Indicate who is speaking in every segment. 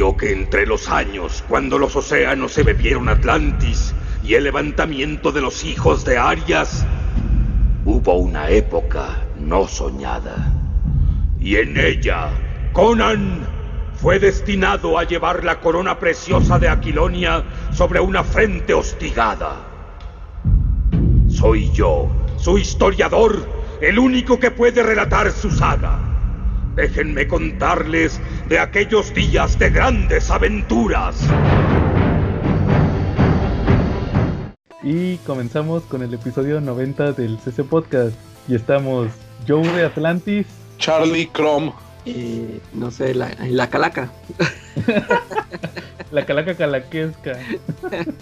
Speaker 1: Que entre los años, cuando los océanos se bebieron Atlantis y el levantamiento de los hijos de Arias, hubo una época no soñada. Y en ella, Conan fue destinado a llevar la corona preciosa de Aquilonia sobre una frente hostigada. Soy yo, su historiador, el único que puede relatar su saga. Déjenme contarles de aquellos días de grandes aventuras.
Speaker 2: Y comenzamos con el episodio 90 del CC Podcast. Y estamos Joe de Atlantis.
Speaker 3: Charlie Chrome.
Speaker 4: Y no sé, la, la calaca.
Speaker 2: la calaca calaquesca.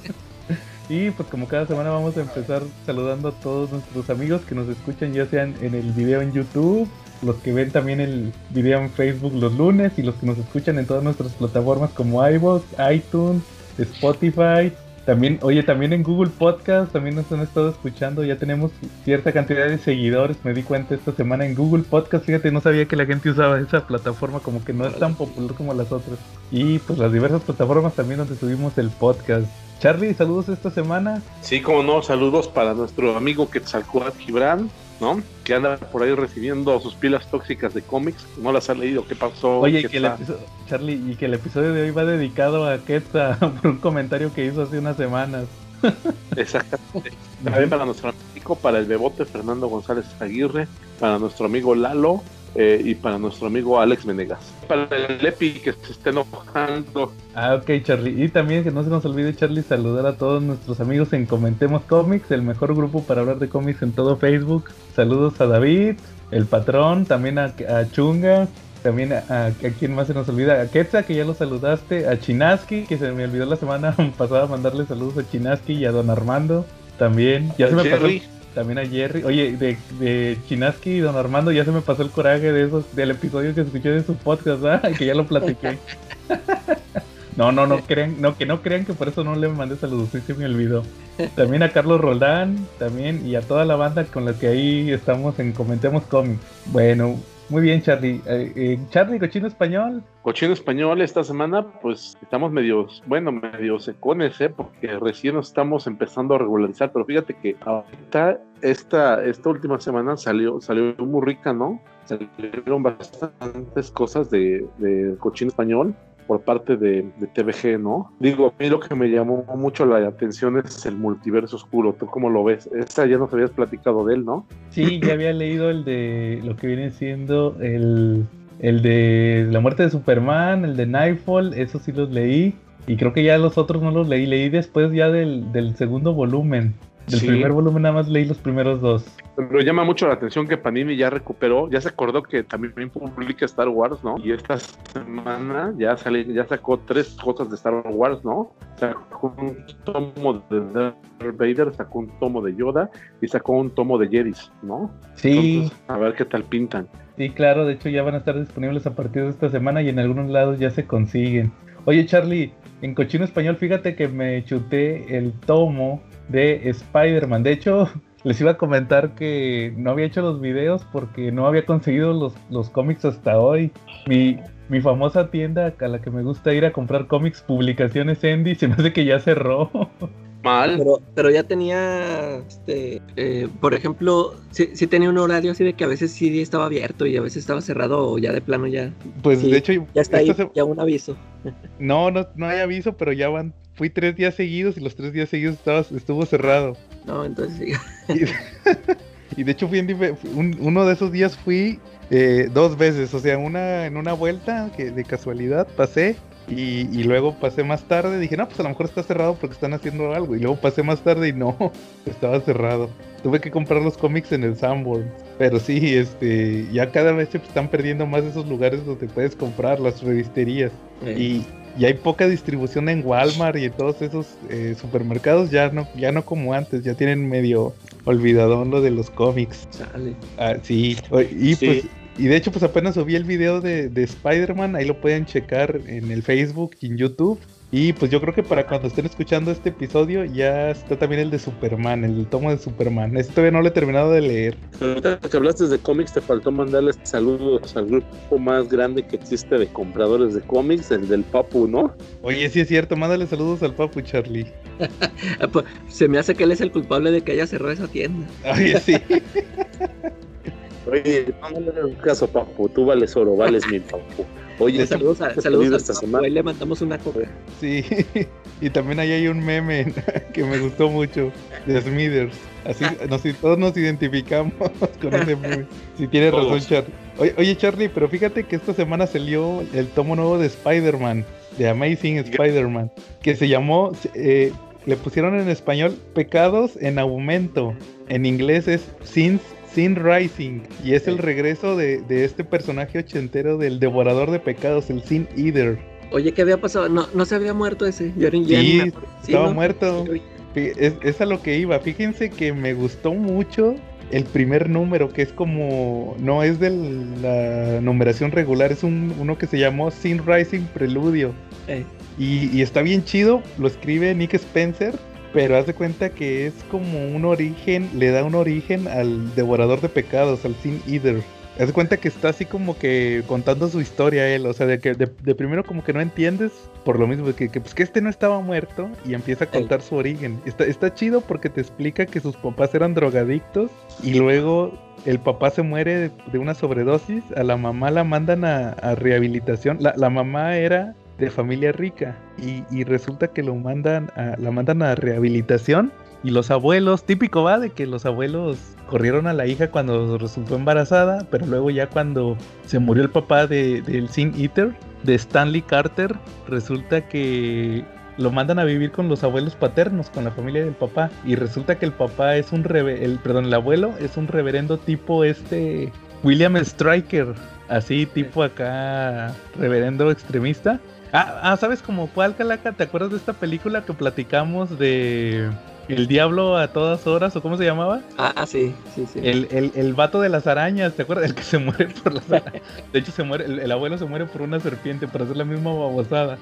Speaker 2: y pues como cada semana vamos a empezar saludando a todos nuestros amigos que nos escuchan ya sean en el video en YouTube, los que ven también el video en Facebook los lunes y los que nos escuchan en todas nuestras plataformas como iVoox, iTunes, Spotify, también, oye, también en Google Podcast también nos han estado escuchando, ya tenemos cierta cantidad de seguidores, me di cuenta esta semana en Google Podcast, fíjate, no sabía que la gente usaba esa plataforma, como que no es tan popular como las otras. Y pues las diversas plataformas también donde subimos el podcast. Charlie, saludos esta semana.
Speaker 3: Sí, como no, saludos para nuestro amigo Quetzalcoatl Gibran, ¿no? Que anda por ahí recibiendo sus pilas tóxicas de cómics, no las ha leído, ¿qué pasó?
Speaker 2: Oye, que el Charlie, y que el episodio de hoy va dedicado a Quetzal por un comentario que hizo hace unas semanas.
Speaker 3: Exactamente. También para nuestro amigo, para el bebote Fernando González Aguirre, para nuestro amigo Lalo, eh, y para nuestro amigo Alex Menegas. Para el Epi que se esté enojando.
Speaker 2: Ah, ok, Charlie. Y también que no se nos olvide, Charlie, saludar a todos nuestros amigos en Comentemos Comics, el mejor grupo para hablar de cómics en todo Facebook. Saludos a David, el patrón, también a, Chunga, también a, a, quien más se nos olvida, a Quetzal, que ya lo saludaste, a Chinaski, que se me olvidó la semana pasada mandarle saludos a Chinaski y a Don Armando. También, ya se me pasó también a Jerry. Oye, de, de Chinaski y Don Armando ya se me pasó el coraje de esos, del episodio que escuché de su podcast, ¿verdad? Que ya lo platiqué. No, no, no crean, no, que no crean que por eso no le mandé saludos, sí se me olvidó. También a Carlos Roldán, también, y a toda la banda con la que ahí estamos en Comentemos Comics. Bueno, muy bien, Charlie. Eh, eh, Charlie, cochino español.
Speaker 3: Cochino español esta semana, pues estamos medios, bueno, medio secones, ¿eh? Porque recién nos estamos empezando a regularizar, pero fíjate que ahorita, esta, esta última semana salió, salió muy rica, ¿no? Salieron bastantes cosas de, de cochino español por parte de, TVG, ¿no? Digo, a mí lo que me llamó mucho la atención es el multiverso oscuro. ¿Tú cómo lo ves? Esa ya nos habías platicado de él, ¿no?
Speaker 2: Sí, ya había leído el de lo que viene siendo el, el de la muerte de Superman, el de Nightfall, eso sí los leí. Y creo que ya los otros no los leí, leí después ya del, del segundo volumen. Del primer volumen nada más leí los primeros dos.
Speaker 3: Pero llama mucho la atención que Panini ya recuperó, ya se acordó que también publica Star Wars, ¿no? Y esta semana ya sale, ya sacó tres cosas de Star Wars, ¿no? Sacó un tomo de Darth Vader, sacó un tomo de Yoda y sacó un tomo de Jedis, ¿no?
Speaker 2: Sí.
Speaker 3: a ver qué tal pintan.
Speaker 2: Sí, claro, de hecho ya van a estar disponibles a partir de esta semana y en algunos lados ya se consiguen. Oye, Charlie, en Cochino Español, fíjate que me chuté el tomo de Spider-Man. De hecho, les iba a comentar que no había hecho los videos porque no había conseguido los, los cómics hasta hoy. Mi, mi famosa tienda a la que me gusta ir a comprar cómics, publicaciones Andy, se me hace que ya cerró.
Speaker 4: Mal. Pero, pero ya tenía, este, eh, por ejemplo, sí, tenía un horario así de que a veces sí estaba abierto y a veces estaba cerrado o ya de plano ya.
Speaker 2: Pues de hecho,
Speaker 4: ya está ahí, ya un aviso.
Speaker 2: No, no, no hay aviso, pero ya van fui tres días seguidos y los tres días seguidos estaba, estuvo cerrado.
Speaker 4: No, entonces sí.
Speaker 2: Y, de hecho fui en uno de esos días fui eh, dos veces, o sea, una en una vuelta que de casualidad pasé y, y, luego pasé más tarde, dije, no, pues a lo mejor está cerrado porque están haciendo algo. Y luego pasé más tarde y no, estaba cerrado. Tuve que comprar los cómics en el Sanborn. Pero sí, este, ya cada vez se están perdiendo más esos lugares donde puedes comprar las revisterías. Y, y hay poca distribución en Walmart y en todos esos eh, supermercados, ya no, ya no como antes, ya tienen medio olvidadón lo de los cómics. Ah, sí, y pues y de hecho pues apenas subí el video de, de Spider-Man, ahí lo pueden checar en el Facebook y en YouTube. Y pues yo creo que para cuando estén escuchando este episodio ya está también el de Superman, el tomo de Superman. Este todavía no lo he terminado de leer.
Speaker 3: Ahorita que hablaste de cómics, te faltó mandarles saludos al grupo más grande que existe de compradores de cómics, el del Papu, ¿no?
Speaker 2: Oye, sí es cierto, mándale saludos al Papu, Charlie.
Speaker 4: Pues, se me hace que él es el culpable de que haya cerrado esa tienda.
Speaker 2: Oye, sí.
Speaker 3: Oye, no le hagas caso, Papu, tú vales oro, vales mi Papu. Oye,
Speaker 4: saludos, a,
Speaker 3: ¿qué
Speaker 4: saludos al
Speaker 3: esta
Speaker 4: Papu,
Speaker 3: semana?
Speaker 4: ahí le mandamos una coca.
Speaker 2: Sí, y también ahí hay un meme que me gustó mucho de Smithers. Así, nos, todos nos identificamos con ese meme. Si tienes razón. Charlie. Oye, oye, Charlie, pero fíjate que esta semana salió el tomo nuevo de Spider-Man, de Amazing Spider-Man, que se llamó, eh, le pusieron en español Pecados en Aumento. En inglés es Sins Sin Rising. Y es el regreso de, de este personaje ochentero del devorador de pecados, el Sin Eater.
Speaker 4: Oye, ¿qué había pasado? No, no se había muerto ese. Yo ya
Speaker 2: Sí,
Speaker 4: me. Sí,
Speaker 2: estaba
Speaker 4: ¿no?
Speaker 2: muerto. Es, es a lo que iba. Fíjense que me gustó mucho el primer número, que es como. No es de la numeración regular, es un, uno que se llamó Sin Rising Preludio.
Speaker 4: Eh,
Speaker 2: Y, y está bien chido, lo escribe Nick Spencer, pero haz de cuenta que es como un origen, le da un origen al devorador de pecados, al Sin Eater. Haz de cuenta que está así como que contando su historia él, o sea, de que de, de primero como que no entiendes, por lo mismo, que, que, pues que este no estaba muerto y empieza a contar su origen. Está, está chido porque te explica que sus papás eran drogadictos y luego el papá se muere de, de una sobredosis, a la mamá la mandan a, a rehabilitación. La, la mamá era de familia rica y, y resulta que lo mandan a, la mandan a rehabilitación y los abuelos, típico va de que los abuelos corrieron a la hija cuando resultó embarazada, pero luego ya cuando se murió el papá de, del Sin Eater, de Stanley Carter, resulta que lo mandan a vivir con los abuelos paternos, con la familia del papá, y resulta que el papá es un perdón, el abuelo es un reverendo tipo este William Stryker, así tipo acá reverendo extremista. Ah, ah, ¿sabes cómo cuál, Calaca? ¿Te acuerdas de esta película que platicamos de El Diablo a todas horas o cómo se llamaba?
Speaker 4: Ah, sí, sí, sí.
Speaker 2: El, el, el vato de las arañas, ¿te acuerdas? El que se muere por las arañas. De hecho, se muere, el, el abuelo se muere por una serpiente para hacer la misma babosada.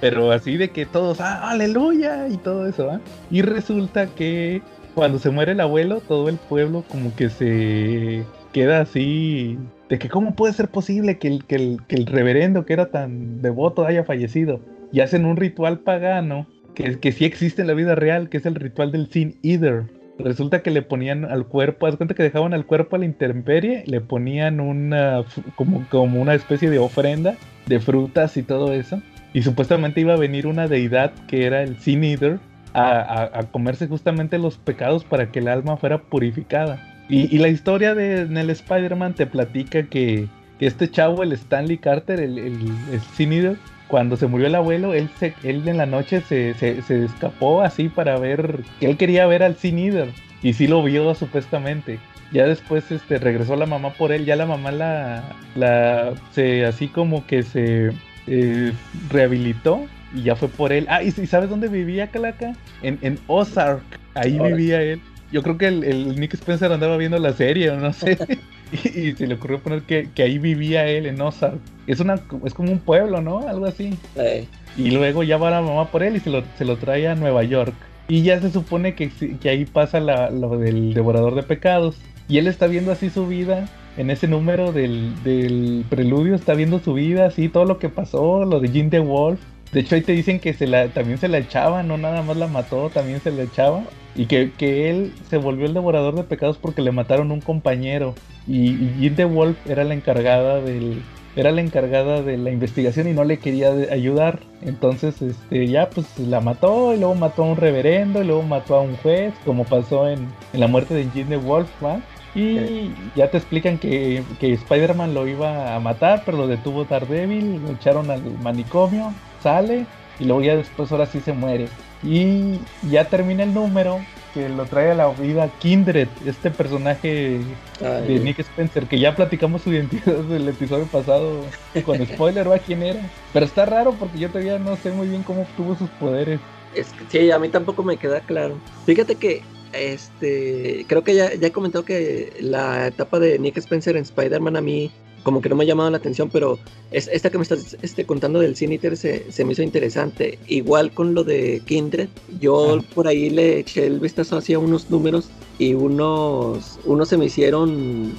Speaker 2: Pero así de que todos, ¡ah, aleluya! Y todo eso, ¿ah? Y resulta que cuando se muere el abuelo, todo el pueblo como que se queda así de que cómo puede ser posible que el, que el, que el reverendo que era tan devoto haya fallecido. Y hacen un ritual pagano que, que sí existe en la vida real, que es el ritual del Sin Eater. Resulta que le ponían al cuerpo, haz cuenta que dejaban al cuerpo a la intemperie, le ponían una como, como una especie de ofrenda de frutas y todo eso. Y supuestamente iba a venir una deidad que era el Sin Eater a, a, a comerse justamente los pecados para que el alma fuera purificada. Y, y la historia de en el Spider-Man te platica que, que, este chavo, el Stanley Carter, el, el, el cuando se murió el abuelo, él, se, él en la noche se, se, se, escapó así para ver, que él quería ver al Sin Eater. Y sí lo vio supuestamente. Ya después este, regresó la mamá por él, ya la mamá la, la se, así como que se eh, rehabilitó y ya fue por él. Ah, ¿y, y sabes dónde vivía Calaca? En, en Ozark, ahí Ahora. vivía él. Yo creo que el, el, Nick Spencer andaba viendo la serie no sé. y, y, se le ocurrió poner que, que, ahí vivía él en Ozark. Es, una, es como un pueblo, ¿no? Algo así.
Speaker 4: Eh.
Speaker 2: Y luego ya va la mamá por él y se lo, se lo trae a Nueva York. Y ya se supone que, que ahí pasa la, lo del devorador de pecados. Y él está viendo así su vida. En ese número del, del preludio está viendo su vida, así todo lo que pasó, lo de Jim the Wolf. De hecho ahí te dicen que se la, también se la echaba, no nada más la mató, también se la echaba. Y que, que él se volvió el devorador de pecados porque le mataron un compañero. Y, y Jim the Wolf era la encargada del, era la encargada de la investigación y no le quería ayudar. Entonces, este, ya pues la mató y luego mató a un reverendo y luego mató a un juez, como pasó en, en la muerte de Jim the Wolf, ¿va? Y okay. ya te explican que, que Spider-Man lo iba a matar, pero lo detuvo Daredevil, lo echaron al manicomio, sale y luego ya después ahora sí se muere. Y ya termina el número que lo trae a la vida Kindred, este personaje Ay, de Nick Spencer, que ya platicamos su identidad del episodio pasado con spoiler o a quién era. Pero está raro porque yo todavía no sé muy bien cómo obtuvo sus poderes.
Speaker 4: Es que, sí, a mí tampoco me queda claro. Fíjate que este creo que ya, ya he comentado que la etapa de Nick Spencer en Spider-Man a mí como que no me ha llamado la atención, pero es, esta que me estás este, contando del Sin Eater se, se, me hizo interesante. Igual con lo de Kindred, yo ah. por ahí le eché el vistazo hacia unos números y unos, unos se me hicieron,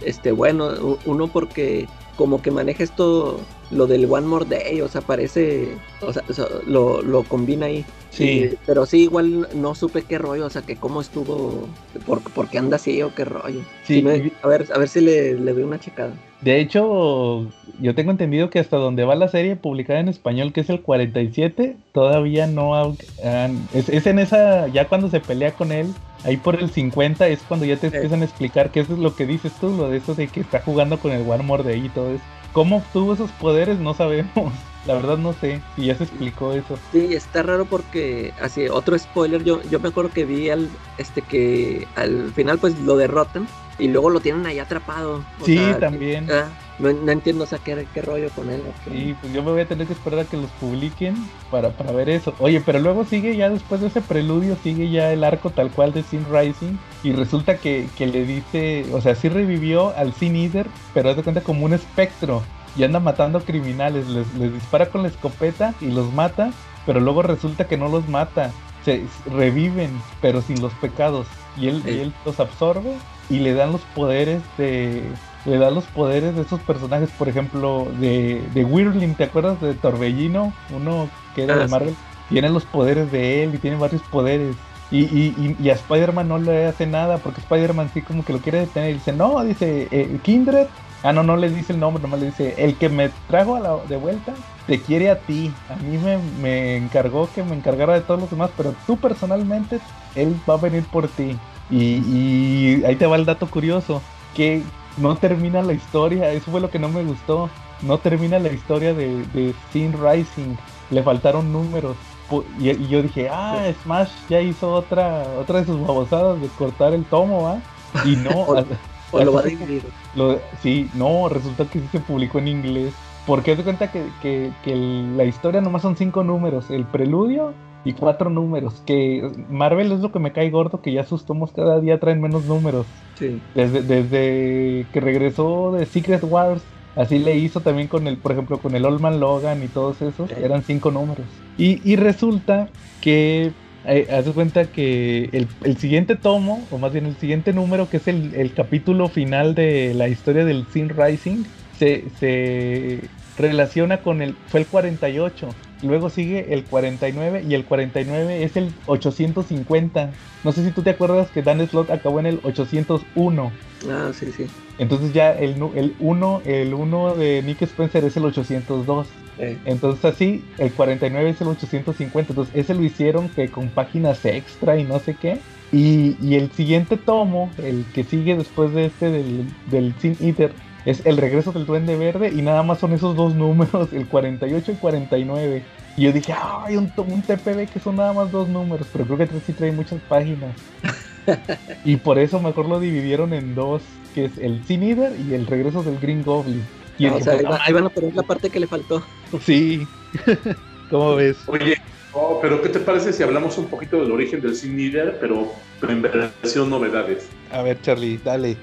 Speaker 4: este, bueno, uno porque como que maneja esto, lo del One More Day, o sea, parece, o sea, lo, lo combina ahí. Sí. pero sí, igual no supe qué rollo, o sea, que cómo estuvo, por, por qué anda así o qué rollo. Sí. a, ver, a ver si le, le doy una checada.
Speaker 2: De hecho, yo tengo entendido que hasta donde va la serie publicada en español, que es el 47, todavía no es, en esa, ya cuando se pelea con él, ahí por el 50 es cuando ya te empiezan a explicar qué es lo que dices tú, lo de eso de que está jugando con el One More Day y todo eso. ¿Cómo obtuvo esos poderes? No sabemos. La verdad no sé. Y ya se explicó eso.
Speaker 4: Sí, está raro porque así otro spoiler. Yo, yo me acuerdo que vi al este que al final pues lo derrotan y luego lo tienen ahí atrapado.
Speaker 2: sí, también.
Speaker 4: Ah, no, entiendo, o sea, qué, qué rollo con él.
Speaker 2: Sí, pues yo me voy a tener que esperar a que los publiquen para, para ver eso. Oye, pero luego sigue ya después de ese preludio, sigue ya el arco tal cual de Sin Rising. Y resulta que, que le dice, o sea, sí revivió al Sin Eater, pero haz de cuenta como un espectro. Y anda matando criminales, les, les dispara con la escopeta y los mata, pero luego resulta que no los mata. Se reviven, pero sin los pecados. Y él, y él los absorbe y le dan los poderes de le dan los poderes de esos personajes, por ejemplo, de, de Whirling, ¿te acuerdas de Torbellino? Uno que era de ah, Marvel, tiene los poderes de él y tiene varios poderes. Y, y, y, a Spider-Man no le hace nada porque Spider-Man sí como que lo quiere detener y dice, no, dice, eh, Kindred. Ah, no, no le dice el nombre, nomás le dice, el que me trajo a la, de vuelta te quiere a ti. A mí me, me encargó que me encargara de todos los demás, pero tú personalmente, él va a venir por ti. Y, ahí te va el dato curioso, que no termina la historia, eso fue lo que no me gustó, no termina la historia de, de Sin Rising, le faltaron números. Y, yo dije, ah, Smash ya hizo otra otra de sus babosadas de cortar el tomo, ¿va? Y no.
Speaker 4: o, lo va a dividir.
Speaker 2: sí, no, resulta que sí se publicó en inglés. Porque te cuenta que, que, que la historia nomás son cinco números: el preludio, y cuatro números. Que Marvel es lo que me cae gordo, que ya sus tomos cada día traen menos números. Sí. Desde, desde que regresó de Secret Wars, así le hizo también con el, por ejemplo, con el Old Logan y todos esos, eran cinco números. Y, y resulta que, eh, haz cuenta que el, el, siguiente tomo, o más bien el siguiente número, que es el, el capítulo final de la historia del Sin Rising, se, se relaciona con el, fue el 48 luego sigue el 49 y el 49 es el 850. No sé si tú te acuerdas que Dan Slot acabó en el 801.
Speaker 4: Ah, sí, sí.
Speaker 2: Entonces ya el, el 1 el 1 de Nick Spencer es el 802. Entonces así, el 49 es el 850. Entonces ese lo hicieron que con páginas extra y no sé qué. Y, y el siguiente tomo, el que sigue después de este del, del Sin Eater, es el regreso del Duende Verde y nada más son esos dos números, el 48 y 49. Y yo dije, ay, un, un TPB que son nada más dos números, pero creo que sí trae muchas páginas. y por eso mejor lo dividieron en dos, que es el Sin Eater y el regreso del Green Goblin.
Speaker 4: Y o sea, ahí, van a poner la parte que le faltó.
Speaker 2: Sí. ¿Cómo ves?
Speaker 3: Oye, pero ¿qué te parece si hablamos un poquito del origen del Sin Eater, pero, pero en versión novedades?
Speaker 2: A ver, Charlie, dale.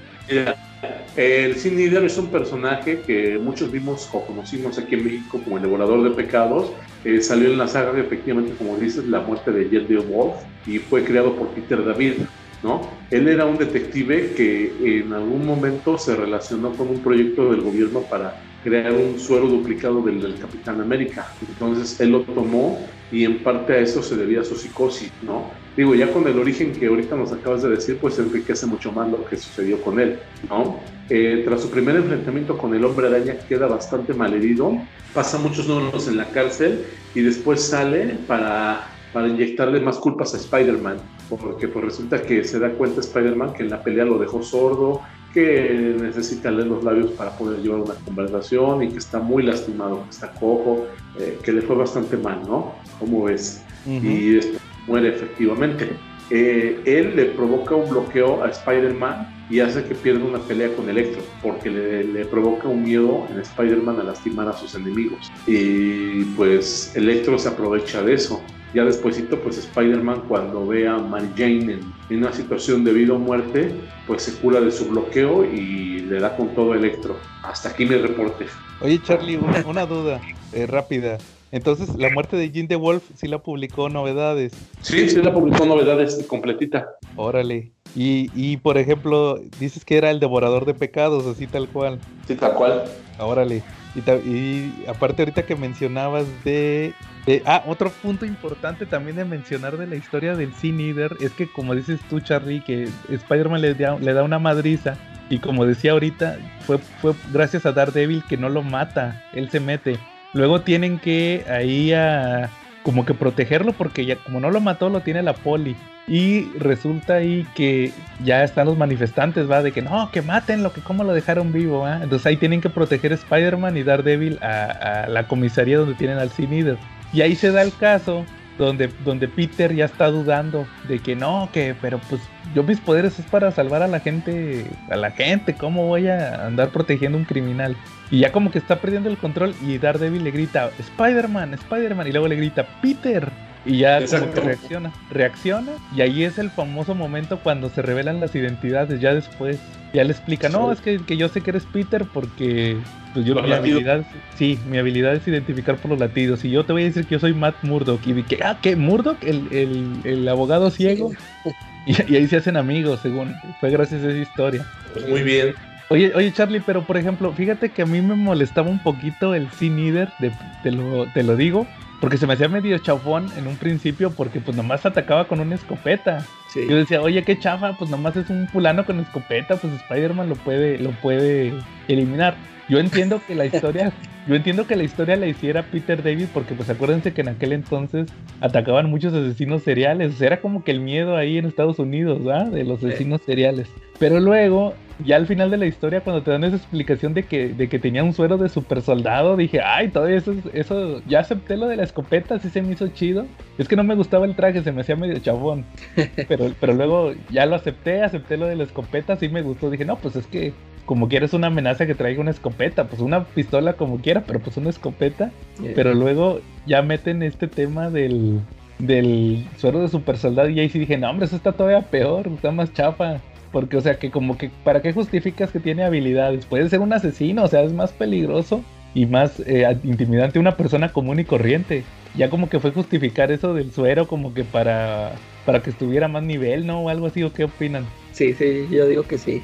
Speaker 3: El Sin Eater es un personaje que muchos vimos o conocimos aquí en México como el devorador de pecados. Eh, salió en la saga, efectivamente, como dices, la muerte de Jet Wolf y fue creado por Peter David. ¿no? Él era un detective que en algún momento se relacionó con un proyecto del gobierno para crear un suero duplicado del, del Capitán América. Entonces él lo tomó y en parte a eso se debía su psicosis, ¿no? Digo, ya con el origen que ahorita nos acabas de decir, pues enriquece mucho más lo que sucedió con él, ¿no? Eh, tras su primer enfrentamiento con el hombre araña queda bastante malherido, pasa muchos números en la cárcel y después sale para, para inyectarle más culpas a Spider-Man, porque pues resulta que se da cuenta Spider-Man que en la pelea lo dejó sordo, que necesita leer los labios para poder llevar una conversación y que está muy lastimado, que está cojo, eh, que le fue bastante mal, ¿no? ¿Cómo ves? Y después muere efectivamente. eh, él le provoca un bloqueo a Spider-Man y hace que pierda una pelea con Electro, porque le, provoca un miedo en Spider-Man a lastimar a sus enemigos. Y pues Electro se aprovecha de eso. Ya despuésito, pues Spider-Man cuando ve a Mary Jane en, una situación de vida o muerte, pues se cura de su bloqueo y le da con todo Electro. Hasta aquí mi reporte.
Speaker 2: Oye Charlie, una, una duda eh, rápida. Entonces, la muerte de Jean de Wolf sí la publicó Novedades.
Speaker 3: Sí, sí la publicó Novedades completita.
Speaker 2: Órale. Y, y por ejemplo, dices que era el devorador de pecados, así tal cual.
Speaker 3: Sí, tal cual.
Speaker 2: Órale. Y, y aparte ahorita que mencionabas de, de, Ah, otro punto importante también de mencionar de la historia del Sin Eater es que como dices tú, Charlie, que Spider-Man le, da, le da una madriza. Y como decía ahorita, fue, fue gracias a Daredevil que no lo mata, él se mete. Luego tienen que ahí a como que protegerlo porque ya como no lo mató lo tiene la poli. Y resulta ahí que ya están los manifestantes, va, de que no, que maten lo que cómo lo dejaron vivo, ¿va? Entonces ahí tienen que proteger a Spider-Man y Daredevil a, a la comisaría donde tienen al Sin. Y ahí se da el caso donde, donde Peter ya está dudando de que no, que, pero pues yo mis poderes es para salvar a la gente, a la gente, ¿cómo voy a andar protegiendo a un criminal? Y ya como que está perdiendo el control y Daredevil le grita, Spider-Man, Spider-Man, y luego le grita, Peter. Y ya como que reacciona, reacciona, y ahí es el famoso momento cuando se revelan las identidades, ya después. Ya le explica, no, es que, que, yo sé que eres Peter porque pues yo mi habilidad, sí, mi habilidad es identificar por los latidos. Y yo te voy a decir que yo soy Matt Murdock. Y que, ah, ¿qué? ¿Murdock? ¿El, el, el abogado ciego? Y, y, ahí se hacen amigos, según. Fue gracias a esa historia.
Speaker 3: Pues muy bien.
Speaker 2: Oye, oye, Charlie, pero por ejemplo, fíjate que a mí me molestaba un poquito el Sin Eater, de, te, lo, te lo digo, porque se me hacía medio chafón en un principio, porque pues nomás atacaba con una escopeta. Sí. Yo decía, oye, qué chafa, pues nomás es un fulano con escopeta, pues Spider-Man lo puede, lo puede eliminar. Yo entiendo que la historia, yo entiendo que la historia la hiciera Peter David, porque pues acuérdense que en aquel entonces atacaban muchos asesinos seriales. Era como que el miedo ahí en Estados Unidos, ¿verdad? De los asesinos seriales. Pero luego, ya al final de la historia, cuando te dan esa explicación de que, de que tenía un suero de super soldado, dije, ay, todavía eso, eso, ya acepté lo de la escopeta, sí se me hizo chido. Es que no me gustaba el traje, se me hacía medio chabón. Pero, pero luego ya lo acepté, acepté lo de la escopeta, sí me gustó. Dije, no, pues es que como quieres una amenaza que traiga una escopeta, pues una pistola como quiera, pero pues una escopeta. Yeah. Pero luego ya meten este tema del, del suero de super soldado y ahí sí dije, no, hombre, eso está todavía peor, está más chafa. Porque, o sea, que como que, ¿para qué justificas que tiene habilidades? Puede ser un asesino, o sea, es más peligroso y más eh, intimidante una persona común y corriente. Ya como que fue justificar eso del suero como que para, para que estuviera más nivel, ¿no? O algo así, ¿o qué opinan?
Speaker 4: Sí, sí, yo digo que sí.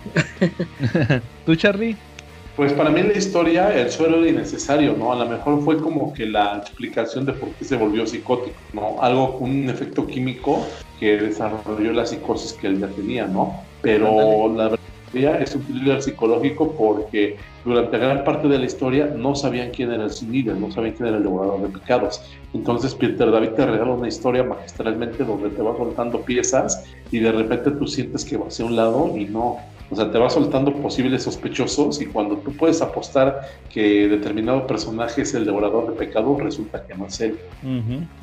Speaker 2: ¿Tú, Charlie?
Speaker 3: Pues para mí la historia, el suero era innecesario, ¿no? A lo mejor fue como que la explicación de por qué se volvió psicótico, ¿no? Algo un efecto químico que desarrolló la psicosis que él ya tenía, ¿no? Pero la verdad es un thriller psicológico porque durante gran parte de la historia no sabían quién era el Sin no sabían quién era el devorador de pecados. Entonces Peter David te regala una historia magistralmente donde te va soltando piezas y de repente tú sientes que va hacia un lado y no. O sea, te va soltando posibles sospechosos y cuando tú puedes apostar que determinado personaje es el devorador de pecados, resulta que no es él.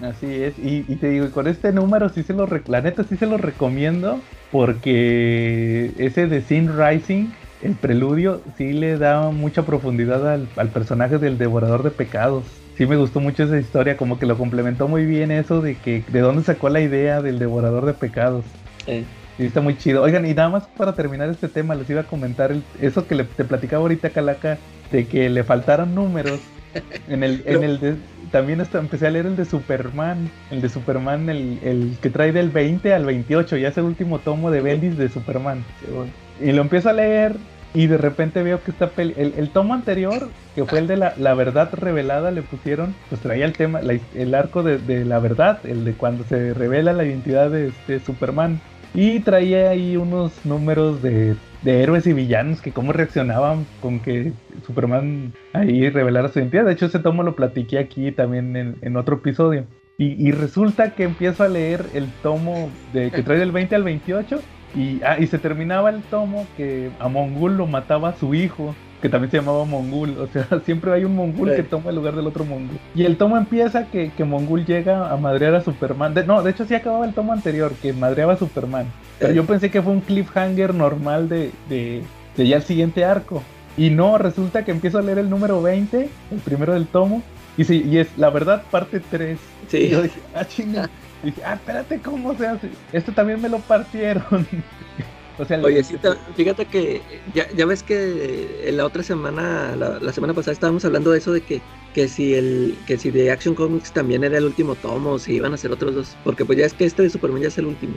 Speaker 2: Así es. Y, y, te digo, con este número sí se lo, la neta sí se lo recomiendo porque ese de Sin Rising el preludio sí le da mucha profundidad al, al, personaje del devorador de pecados. Sí me gustó mucho esa historia, como que lo complementó muy bien eso de que de dónde sacó la idea del devorador de pecados. Sí. Sí, está muy chido. Oigan, y nada más para terminar este tema, les iba a comentar el, eso que le, te platicaba ahorita, Calaca, de que le faltaron números. En el, en el de, también hasta empecé a leer el de Superman, el de Superman, el, el que trae del 20 al 28, ya es el último tomo de Bendis de Superman. Y lo empiezo a leer y de repente veo que está el, el, tomo anterior, que fue el de la, la, verdad revelada, le pusieron, pues traía el tema, la, el arco de, de, la verdad, el de cuando se revela la identidad de este Superman. Y traía ahí unos números de, de, héroes y villanos que cómo reaccionaban con que Superman ahí revelara su identidad. De hecho, ese tomo lo platiqué aquí también en, en otro episodio. Y, y, resulta que empiezo a leer el tomo de, que trae del 20 al 28 y, ah, y se terminaba el tomo que a Mongul lo mataba a su hijo, que también se llamaba Mongul. O sea, siempre hay un Mongul que toma el lugar del otro Mongul. Y el tomo empieza que, que Mongul llega a madrear a Superman. no, de hecho sí acababa el tomo anterior, que madreaba a Superman. Pero yo pensé que fue un cliffhanger normal de, de, de ya el siguiente arco. Y no, resulta que empiezo a leer el número 20, el primero del tomo, y, sí, y es la verdad parte 3.
Speaker 4: Sí.
Speaker 2: Y yo dije, ah, chinga. dije, ah, espérate, ¿cómo se hace? Esto también me lo partieron.
Speaker 4: o sea, Oye, sí, fíjate que ya, ya ves que en la otra semana, la, la, semana pasada estábamos hablando de eso de que, que si el que si de Action Comics también era el último tomo, o si iban a ser otros dos, porque pues ya es que este de Superman ya es el último.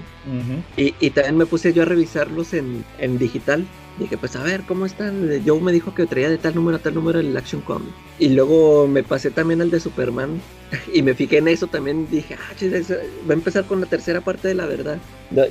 Speaker 4: y, y, también me puse yo a revisarlos en, en digital Dije, pues a ver, ¿cómo están? Joe me dijo que traía de tal número a tal número el Action Comic. Y luego me pasé también al de Superman. Y me fijé en eso también. Dije, ah, va a empezar con la tercera parte de la verdad.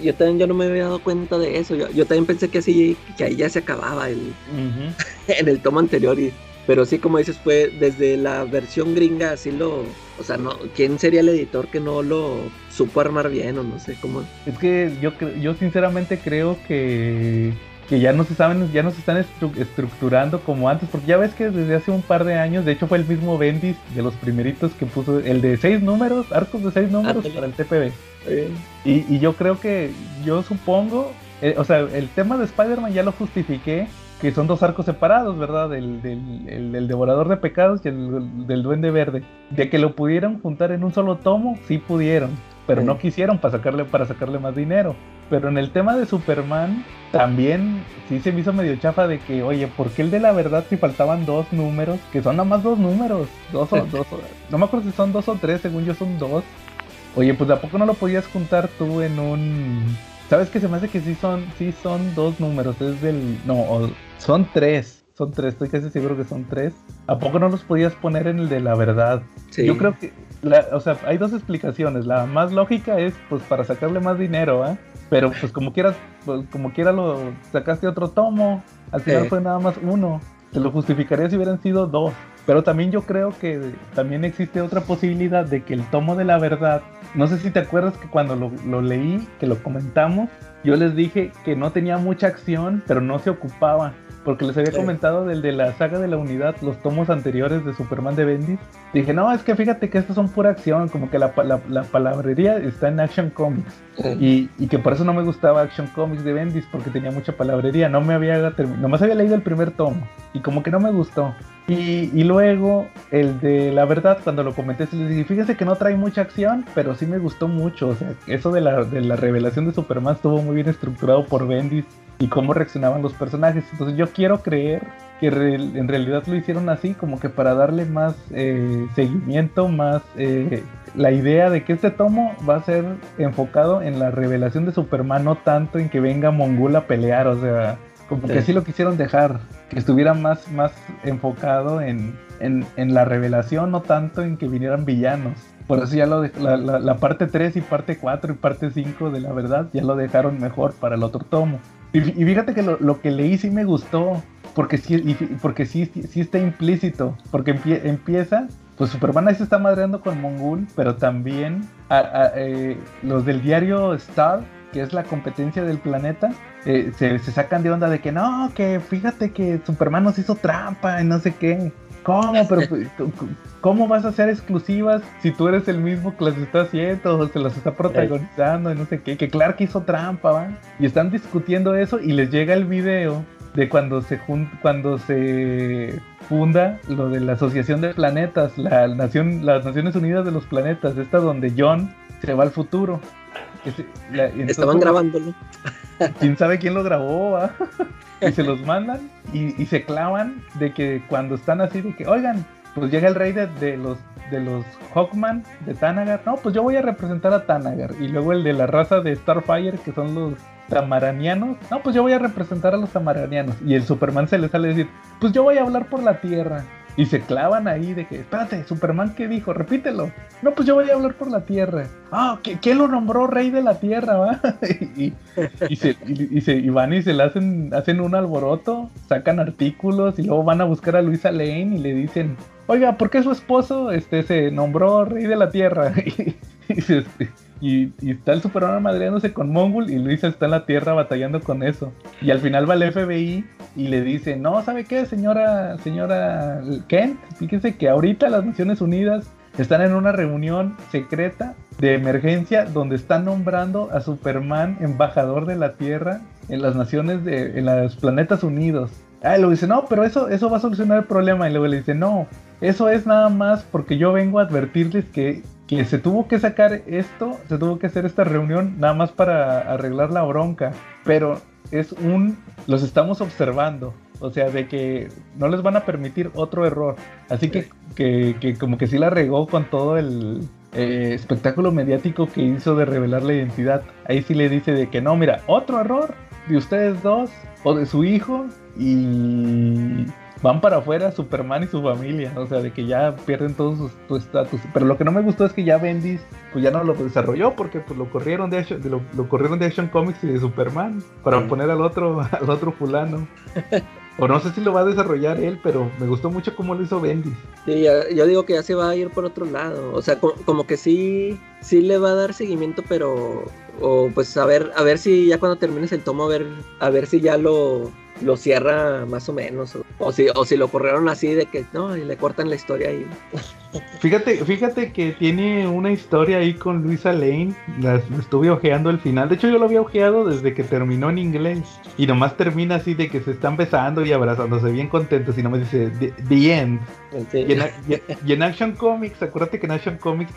Speaker 4: Yo también yo no me había dado cuenta de eso. Yo, también pensé que así, que ahí ya se acababa el, en el tomo anterior. Y, pero sí, como dices, fue desde la versión gringa, así lo. O sea, no, ¿quién sería el editor que no lo supo armar bien o no sé cómo?
Speaker 2: Es que yo, yo sinceramente creo que que ya no se saben, ya no se están estructurando como antes, porque ya ves que desde hace un par de años, de hecho fue el mismo Bendis de los primeritos que puso el de seis números, arcos de seis números para el TPB. Y, yo creo que, yo supongo, eh, o sea, el tema de Spider-Man ya lo justifiqué, que son dos arcos separados, ¿verdad? El del Devorador de Pecados y el del Duende Verde. De que lo pudieron juntar en un solo tomo, sí pudieron, pero no quisieron para sacarle, para sacarle más dinero. Pero en el tema de Superman, también sí se me hizo medio chafa de que, oye, ¿por qué el de la verdad si faltaban dos números? Que son nada más dos números. Dos o dos. No me acuerdo si son dos o tres, según yo son dos. Oye, pues ¿a poco no lo podías juntar tú en un. ¿Sabes que se me hace que sí son, sí son dos números? Es del. No, son tres. Son tres, estoy casi seguro que son tres. ¿A poco no los podías poner en el de la verdad? Sí. Yo creo que. o sea, hay dos explicaciones. La más lógica es pues para sacarle más dinero, ¿ah? Pero pues como quieras, pues, como quiera lo sacaste otro tomo. Al final fue nada más uno. Te lo justificaría si hubieran sido dos. Pero también yo creo que también existe otra posibilidad de que el tomo de la verdad, no sé si te acuerdas que cuando lo, lo leí, que lo comentamos, yo les dije que no tenía mucha acción, pero no se ocupaba porque les había comentado del de la saga de la unidad, los tomos anteriores de Superman de Bendis. Dije, no, es que fíjate que estos son pura acción, como que la, la, palabrería está en Action Comics. Y, y, que por eso no me gustaba Action Comics de Bendis, porque tenía mucha palabrería. No me había nomás había leído el primer tomo, y como que no me gustó. Y, y, luego el de la verdad, cuando lo comenté, les dije, fíjese que no trae mucha acción, pero sí me gustó mucho. O sea, eso de la, de la revelación de Superman estuvo muy bien estructurado por Bendis y cómo reaccionaban los personajes. Entonces yo quiero creer que en realidad lo hicieron así, como que para darle más eh, seguimiento, más eh, la idea de que este tomo va a ser enfocado en la revelación de Superman, no tanto en que venga Mongul a pelear, o sea, como que así lo quisieron dejar, que estuviera más, más enfocado en, en, la revelación, no tanto en que vinieran villanos. Por eso ya lo de, la, la, parte 3 y parte 4 y parte 5 de la verdad ya lo dejaron mejor para el otro tomo. Y, fíjate que lo, que leí sí me gustó, porque sí, porque sí, sí está implícito, porque empieza, pues Superman ahí se está madreando con Mongul, pero también eh, los del diario Star, que es la competencia del planeta, eh, se, se, sacan de onda de que no, que fíjate que Superman nos hizo trampa y no sé qué. ¿Cómo? Pero pues, ¿cómo vas a hacer exclusivas si tú eres el mismo que las está haciendo o se las está protagonizando y no sé qué? Que Clark hizo trampa, ¿va? Y están discutiendo eso y les llega el video de cuando se cuando se funda lo de la Asociación de Planetas, la nación, las Naciones Unidas de los Planetas, esta donde John se va al futuro.
Speaker 4: Estaban grabándolo.
Speaker 2: ¿Quién sabe quién lo grabó? ¿va? Y se los mandan y, se clavan de que cuando están así de que, oigan, pues llega el rey de, los de los Hawkman de Tanagar, no, pues yo voy a representar a Tanagar y luego el de la raza de Starfire que son los tamaranianos, no, pues yo voy a representar a los tamaranianos y el Superman se le sale a decir, pues yo voy a hablar por la Tierra y se clavan ahí de que, espérate, Superman, ¿qué dijo? Repítelo. No, pues yo voy a hablar por la Tierra. Ah, ¿qué, lo nombró rey de la Tierra, va? y, se, y, van y se le hacen, hacen un alboroto, sacan artículos y luego van a buscar a Luisa Lane y le dicen, oiga, ¿por qué su esposo este, se nombró rey de la Tierra? y, está el Superman madreándose con Mongul y Luisa está en la Tierra batallando con eso. Y al final va el FBI y le dice, no, ¿sabe qué, señora, señora Kent? Fíjese que ahorita las Naciones Unidas están en una reunión secreta de emergencia donde están nombrando a Superman embajador de la Tierra en las naciones de en los planetas unidos. Ah, y luego dice, no, pero eso, eso va a solucionar el problema. Y luego le dice, no, eso es nada más porque yo vengo a advertirles que, que se tuvo que sacar esto, se tuvo que hacer esta reunión nada más para arreglar la bronca. Pero es un, los estamos observando. O sea, de que no les van a permitir otro error. Así que, que, que como que sí la regó con todo el eh, espectáculo mediático que hizo de revelar la identidad. Ahí sí le dice de que no, mira, otro error de ustedes dos o de su hijo y van para afuera Superman y su familia, o sea, de que ya pierden todo su estatus. Pero lo que no me gustó es que ya Bendis pues ya no lo desarrolló porque pues lo corrieron de Action, lo, lo corrieron de Action Comics y de Superman para poner al otro al otro fulano. O no sé si lo va a desarrollar él, pero me gustó mucho cómo lo hizo Bendis.
Speaker 4: Sí, ya, yo digo que ya se va a ir por otro lado. O sea, como, como que sí, sí le va a dar seguimiento, pero o pues a ver, a ver si ya cuando termines el tomo, a ver, a ver si ya lo, lo cierra más o menos. O, si, o si lo corrieron así de que no, y le cortan la historia ahí.
Speaker 2: Fíjate, fíjate que tiene una historia ahí con Luisa Lane. La, estuve ojeando el final. De hecho, yo lo había ojeado desde que terminó en inglés. Y nomás termina así de que se están besando y abrazándose bien contentos. Y nomás dice The, End. Y, en, Action Comics, acuérdate que en Action Comics,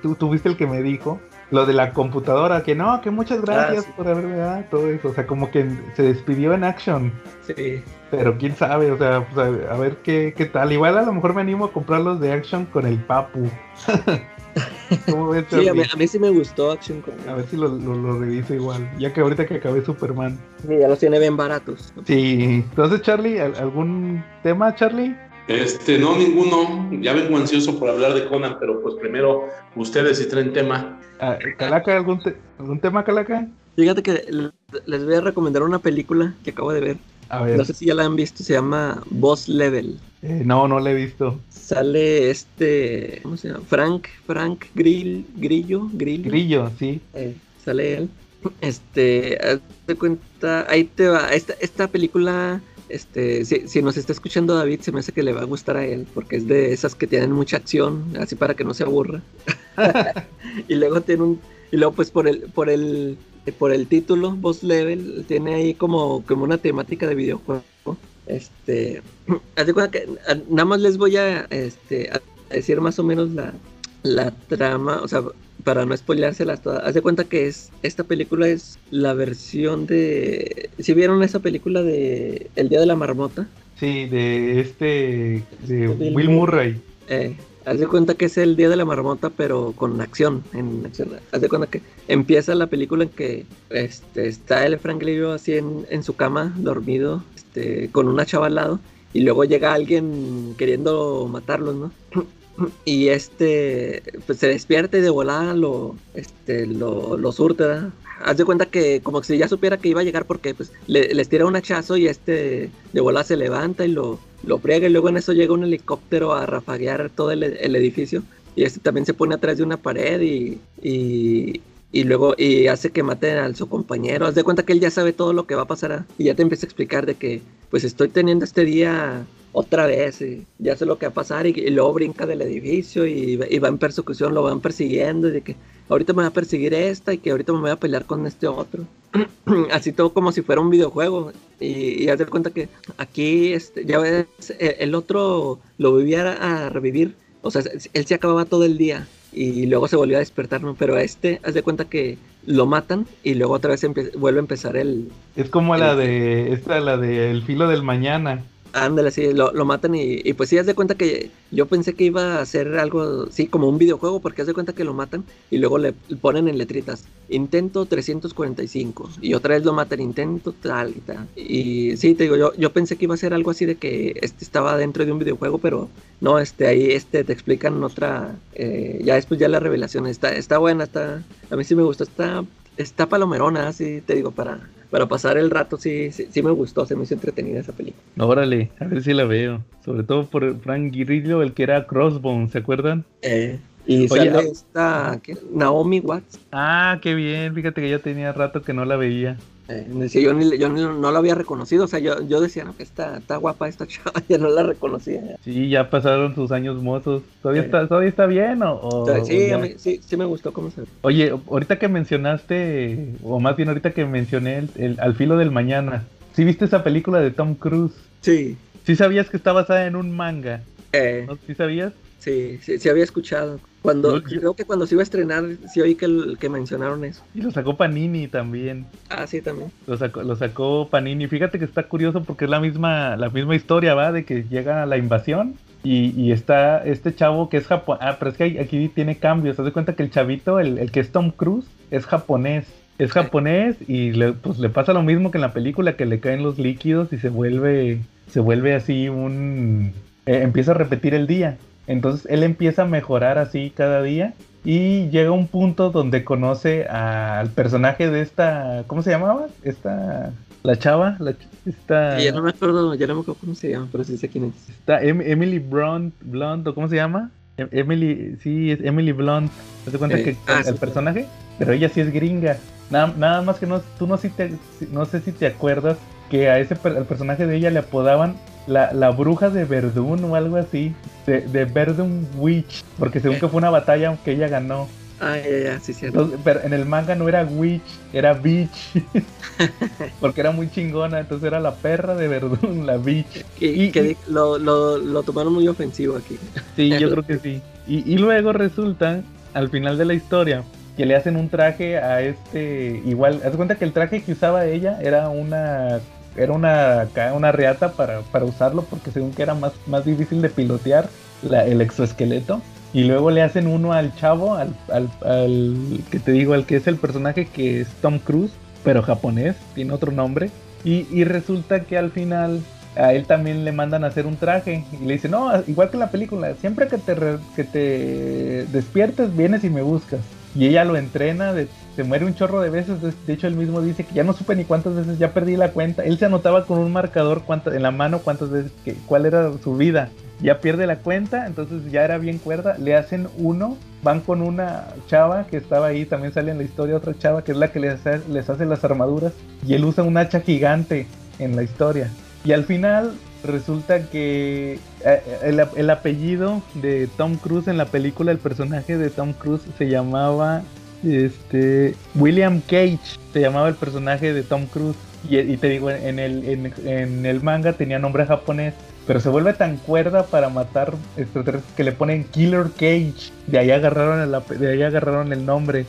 Speaker 2: tú, tú, el que me dijo lo de la computadora, que no, que muchas gracias ah, por haberme dado todo eso. O sea, como que se despidió en Action.
Speaker 4: Sí.
Speaker 2: Pero quién sabe, o sea, pues, a, ver qué, qué, tal. Igual a lo mejor me animo a comprar los de Action con el Papu.
Speaker 4: sí, a mí, sí me gustó Action con
Speaker 2: A ver si lo, lo, reviso igual, ya que ahorita que acabé Superman.
Speaker 4: Sí, ya los tiene bien baratos.
Speaker 2: Sí, entonces Charlie, ¿algún tema Charlie?
Speaker 3: Este, no, ninguno. Ya vengo ansioso por hablar de Conan, pero pues primero ustedes si traen tema.
Speaker 2: Ah, Calaca, ¿algún, ¿algún tema, Calaca?
Speaker 4: Fíjate que les voy a recomendar una película que acabo de ver. No sé si ya la han visto, se llama Boss Level.
Speaker 2: Eh, no, no la he visto.
Speaker 4: Sale este, ¿cómo se llama? Frank, Frank Grill, Grillo,
Speaker 2: Grillo. Grillo, sí.
Speaker 4: Eh, sale él. Este, te cuenta, ahí te va. Esta, esta película, este, si, si, nos está escuchando David, se me hace que le va a gustar a él, porque es de esas que tienen mucha acción, así para que no se aburra. y luego tiene un, y luego pues por el, por el por el título, Boss Level, tiene ahí como, como una temática de videojuego. Este, que nada más les voy a, este, a decir más o menos la, la trama, o sea, para no spoileárselas todas. Haz de cuenta que es, esta película es la versión de, si vieron esa película de El Día de la Marmota.
Speaker 2: Sí, de este, de Will Murray.
Speaker 4: Eh, Haz de cuenta que es el día de la marmota, pero con acción. En acción. Haz de cuenta que empieza la película en que este, está el Frank Grillo así en, su cama, dormido, este, con una chava al lado, y luego llega alguien queriendo matarlos, ¿no? Y este pues se despierta y de volada lo este lo, lo surte haz de cuenta que como si ya supiera que iba a llegar porque pues le, les tira un hachazo y este de volada se levanta y lo lo y luego en eso llega un helicóptero a rafaguear todo el, edificio y este también se pone atrás de una pared y, y, luego y hace que maten a su compañero. Haz de cuenta que él ya sabe todo lo que va a pasar y ya te empieza a explicar de que pues estoy teniendo este día otra vez y ya sé lo que va a pasar y, luego brinca del edificio y, y, va en persecución, lo van persiguiendo y de que ahorita me va a perseguir esta y que ahorita me voy a pelear con este otro. Así todo como si fuera un videojuego. Y, y haz de cuenta que aquí, este, ya ves, e, el otro lo vivía a revivir. O sea, él se acababa todo el día y luego se volvió a despertar, ¿no? Pero a este, haz de cuenta que lo matan y luego otra vez vuelve a empezar el...
Speaker 2: Es como la de, esta, la de El filo del mañana.
Speaker 4: Ándale, sí, lo, lo matan y, y, pues sí, haz de cuenta que yo pensé que iba a ser algo, sí, como un videojuego, porque haz de cuenta que lo matan y luego le ponen en letritas, intento 345, y otra vez lo matan, intento tal y tal. Y sí, te digo, yo, yo pensé que iba a ser algo así de que este estaba dentro de un videojuego, pero no, este, ahí este, te explican otra, eh, ya después ya la revelación, está, está buena, está, a mí sí me gustó, está, está palomerona, así te digo, para para pasar el rato sí, sí, me gustó, se me hizo entretenida esa película.
Speaker 2: Órale, a ver si la veo. Sobre todo por Frank Guirillo, el que era Crossbone, ¿se acuerdan?
Speaker 4: Eh, y sale ah, esta Naomi Watts.
Speaker 2: Ah, qué bien, fíjate que ya tenía rato que no la veía.
Speaker 4: Eh, decía, yo, ni- yo ni- no lo había reconocido, o sea, yo, yo decía, no, que está, está guapa esta chava, ya no la reconocía.
Speaker 2: Sí, ya pasaron sus años mozos. ¿Todavía,
Speaker 4: Sí.
Speaker 2: está, ¿todavía está bien o...?
Speaker 4: sí,
Speaker 2: ya?
Speaker 4: a mí- sí, sí me gustó cómo se ve.
Speaker 2: Oye, ahorita que mencionaste, o más bien ahorita que mencioné el, el Al filo del mañana, ¿sí viste esa película de Tom Cruise?
Speaker 4: Sí,
Speaker 2: ¿Sí sabías que está basada en un manga?
Speaker 4: eh,
Speaker 2: ¿no? ¿Sí sabías?
Speaker 4: Sí, sí, sí había escuchado. Cuando, creo que cuando se iba a estrenar, sí oí que, el- que mencionaron eso.
Speaker 2: Y lo sacó Panini también.
Speaker 4: Ah, sí, también.
Speaker 2: Lo sacó, lo sacó Panini. Fíjate que está curioso porque es la misma, la misma historia, ¿va? De que llega la invasión y, y está este chavo que es japonés. Ah, pero es que aquí tiene cambios. Te das cuenta que el chavito, el, el que es Tom Cruise, es japonés. Es japonés y le, pues le pasa lo mismo que en la película, que le caen los líquidos y se vuelve, se vuelve así un... eh, empieza a repetir el día. Entonces él empieza a mejorar así cada día y llega un punto donde conoce a- al personaje de esta, ¿cómo se llamaba? Esta, la chava, la, ch- esta,
Speaker 4: Y ya no me acuerdo, ya no me acuerdo cómo se llama, pero sí sé quién es.
Speaker 2: esta Em- Emily Blunt, Blunt, ¿o cómo se llama? Em- Emily, sí, es Emily Blunt. ¿Te das cuenta
Speaker 4: Eh,
Speaker 2: que
Speaker 4: ah,
Speaker 2: el,
Speaker 4: sí,
Speaker 2: personaje? Pero ella sí es gringa. Nada, nada más que no, tú no, si te, no sé si te acuerdas que a ese per- personaje de ella le apodaban la, la bruja de Verdun o algo así, de, de Verdun Witch, porque según
Speaker 4: Eh.
Speaker 2: que fue una batalla que ella ganó.
Speaker 4: Ah, ya, ya, sí, cierto.
Speaker 2: Entonces, pero en el manga no era witch, era bitch. Porque era muy chingona, entonces era la perra de Verdun, la bitch.
Speaker 4: Y,
Speaker 2: y-
Speaker 4: que
Speaker 2: y-
Speaker 4: lo, lo, lo tomaron muy ofensivo aquí.
Speaker 2: Sí, yo creo que sí. Y, y luego resulta, al final de la historia, que le hacen un traje a este. Igual, haz cuenta que el traje que usaba ella era una. Era una, una reata para, para usarlo, porque según que era más, más difícil de pilotear el exoesqueleto. Y luego le hacen uno al chavo, al, al, al que te digo, al que es el personaje que es Tom Cruise, pero japonés, tiene otro nombre. Y, y resulta que al final a él también le mandan a hacer un traje y le dicen, no, igual que en la película, siempre que te, re- que te despiertes vienes y me buscas. Y ella lo entrena, de- se muere un chorro de veces, de, hecho él mismo dice que ya no supe ni cuántas veces, ya perdí la cuenta. Él se anotaba con un marcador cuánta- en la mano cuántas veces, que, cuál era su vida. Ya pierde la cuenta, entonces ya era bien cuerda, le hacen uno, van con una chava que estaba ahí, también sale en la historia otra chava que es la que les hace, les hace las armaduras y él usa un hacha gigante en la historia. Y al final resulta que eh, el, el apellido de Tom Cruise en la película, el personaje de Tom Cruise se llamaba este William Cage, se llamaba el personaje de Tom Cruise. Y, y te digo, en el, en, en el manga tenía nombre japonés, pero se vuelve tan cuerda para matar extraterrestres que le ponen Killer Cage. De ahí agarraron el, de ahí agarraron el nombre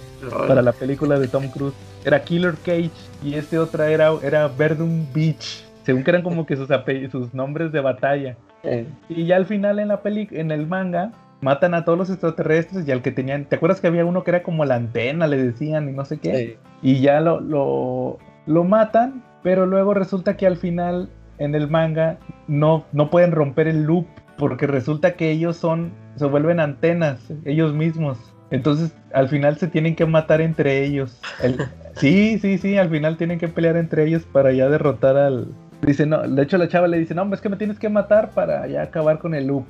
Speaker 2: para la película de Tom Cruise. Era Killer Cage y este otra era, era Verdun Beach. Según que eran como que sus, sus nombres de batalla.
Speaker 4: Eh,
Speaker 2: Y ya al final en la peli en el manga matan a todos los extraterrestres y al que tenían, ¿te acuerdas que había uno que era como la antena, le decían y no sé qué? Y ya lo, lo, lo matan, pero luego resulta que al final en el manga no, no pueden romper el loop porque resulta que ellos son, se vuelven antenas, ellos mismos. Entonces al final se tienen que matar entre ellos. El- sí, sí, sí, al final tienen que pelear entre ellos para ya derrotar al... Dice, no, de hecho la chava le dice, no, es que me tienes que matar para ya acabar con el loop.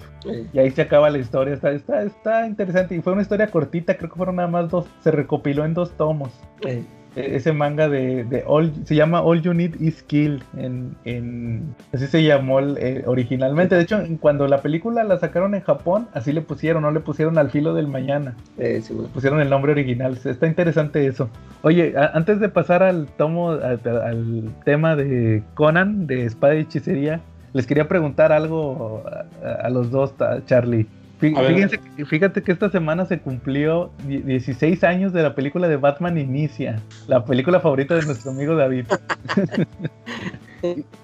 Speaker 2: Y ahí se acaba la historia. Está, está, está interesante. Y fue una historia cortita, creo que fueron nada más dos. Se recopiló en dos tomos. Ese manga de, de All, se llama All You Need Is Kill. En, en, así se llamó eh, originalmente. De hecho, cuando la película la sacaron en Japón, así le pusieron, no le pusieron al filo del mañana.
Speaker 4: eh, sí, bueno.
Speaker 2: Pusieron el nombre original. Está interesante eso. Oye, a- antes de pasar al tomo, al, al tema de Conan, de espada y hechicería, les quería preguntar algo a, los dos, Charlie. Fíjense, que- fíjate que esta semana se cumplió die- 16 años de la película de Batman Inicia, la película favorita de nuestro amigo David.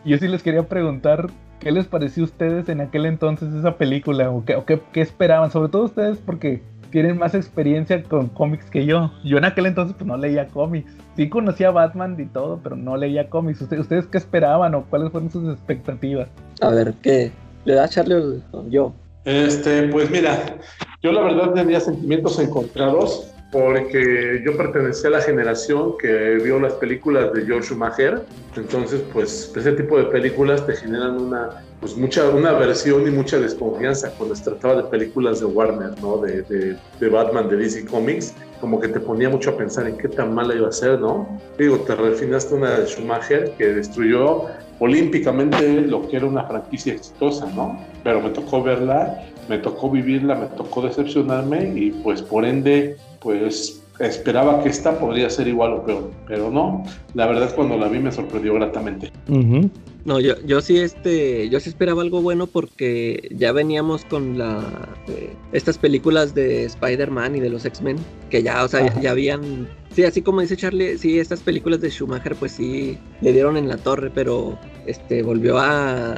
Speaker 2: Yo sí les quería preguntar qué les pareció a ustedes en aquel entonces esa película o qué, o qué- qué esperaban, sobre todo ustedes porque tienen más experiencia con cómics que yo. Yo en aquel entonces pues no leía cómics. Sí conocía a Batman y todo, pero no leía cómics. ¿Ustedes, ustedes qué esperaban o cuáles fueron sus expectativas?
Speaker 4: A ver, ¿qué? ¿Le da Charlie o yo?
Speaker 3: Este, pues mira, yo la verdad tenía sentimientos encontrados porque yo pertenecía a la generación que vio las películas de George Schumacher, entonces pues ese tipo de películas te generan una pues mucha una versión y mucha desconfianza cuando se trataba de películas de Warner, ¿no? De, de, de, Batman, de DC Comics, como que te ponía mucho a pensar en qué tan mala iba a ser, ¿no? Digo, te refinaste una de Schumacher que destruyó olímpicamente lo que era una franquicia exitosa, ¿no? Pero me tocó verla, me tocó vivirla, me tocó decepcionarme y pues por ende, pues esperaba que esta podría ser igual o peor, pero no, la verdad cuando la vi me sorprendió gratamente.
Speaker 4: No, yo, yo sí este, yo sí esperaba algo bueno porque ya veníamos con la eh, estas películas de Spider-Man y de los X-Men, que ya, o sea, ya, habían Sí, así como dice Charlie, sí, estas películas de Schumacher pues sí le dieron en la torre, pero este volvió a,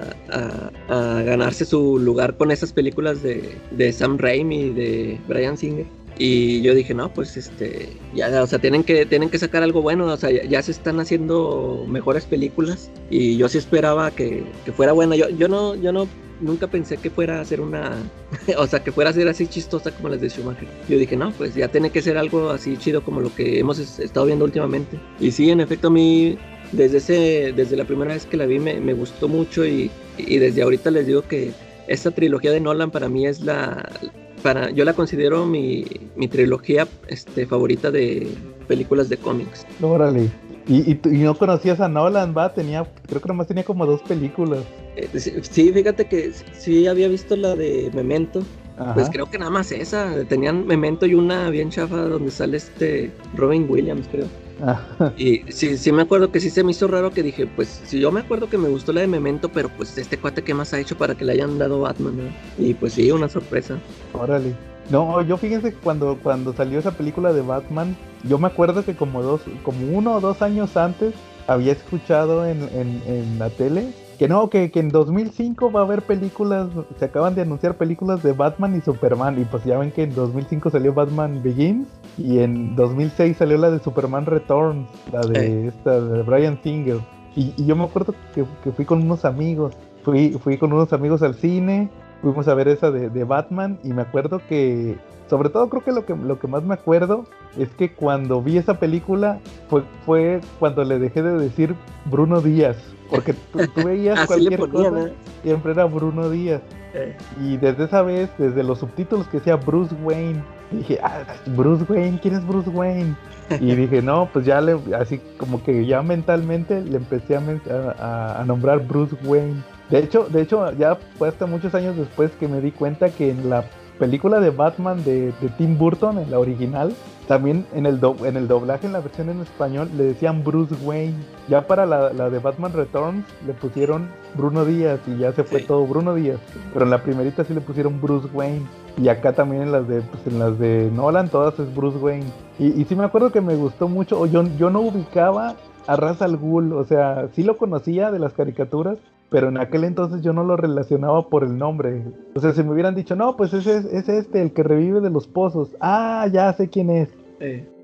Speaker 4: a, ganarse su lugar con esas películas de, de Sam Raimi y de Brian Singer. Y yo dije, no, pues este, ya, o sea, tienen que, tienen que sacar algo bueno, o sea, ya, se están haciendo mejores películas y yo sí esperaba que, que, fuera buena. Yo, yo no, yo no, nunca pensé que fuera a ser una, o sea, que fuera a ser así chistosa como las de Schumacher. Yo dije, no, pues ya tiene que ser algo así chido como lo que hemos estado viendo últimamente. Y sí, en efecto, a mí, desde, ese, desde la primera vez que la vi, me, me gustó mucho y, y desde ahorita les digo que esta trilogía de Nolan para mí es la, para, yo la considero mi, mi trilogía este, favorita de películas de cómics.
Speaker 2: Órale. ¿Y, y, no conocías a Nolan, va? Tenía, creo que nomás tenía como dos películas.
Speaker 4: Sí, fíjate que sí había visto la de Memento. Pues creo que nada más esa. Tenían Memento y una bien chafa donde sale este Robin Williams, creo. Y sí, sí me acuerdo que sí se me hizo raro que dije, pues si yo me acuerdo que me gustó la de Memento, pero pues este cuate que más ha hecho para que le hayan dado Batman, Y pues sí, una sorpresa.
Speaker 2: Órale. No, yo fíjense que cuando, cuando salió esa película de Batman, yo me acuerdo que como dos, como uno o dos años antes había escuchado en, en, en la tele que no, que, que, en 2005 va a haber películas, se acaban de anunciar películas de Batman y Superman, y pues ya ven que en 2005 salió Batman Begins, y en 2006 salió la de Superman Returns, la de esta, de Brian Singer, y, yo me acuerdo que, fui con unos amigos, fui, fui con unos amigos al cine, fuimos a ver esa de, de Batman, y me acuerdo que sobre todo creo que lo que lo que más me acuerdo es que cuando vi esa película fue, fue cuando le dejé de decir Bruno Díaz. Porque tú, veías cualquier cosa, siempre era Bruno Díaz. Eh. Y desde esa vez, desde los subtítulos que decía Bruce Wayne, dije, ah, Bruce Wayne, ¿quién es Bruce Wayne? Y dije, no, pues ya le, así como que ya mentalmente le empecé a, a, nombrar Bruce Wayne. De hecho, de hecho, ya fue hasta muchos años después que me di cuenta que en la película de Batman de, de Tim Burton, en la original, también en el, en el doblaje, en la versión en español, le decían Bruce Wayne. Ya para la, de Batman Returns le pusieron Bruno Díaz y ya se fue todo Bruno Díaz. Pero en la primerita sí le pusieron Bruce Wayne. Y acá también en las de, pues, en las de Nolan todas es Bruce Wayne. Y, y sí me acuerdo que me gustó mucho, o yo, yo no ubicaba a Ra's al Ghul, o sea, sí lo conocía de las caricaturas, pero en aquel entonces yo no lo relacionaba por el nombre. O sea, si me hubieran dicho, no, pues ese es, este, el que revive de los pozos. Ah, ya sé quién es.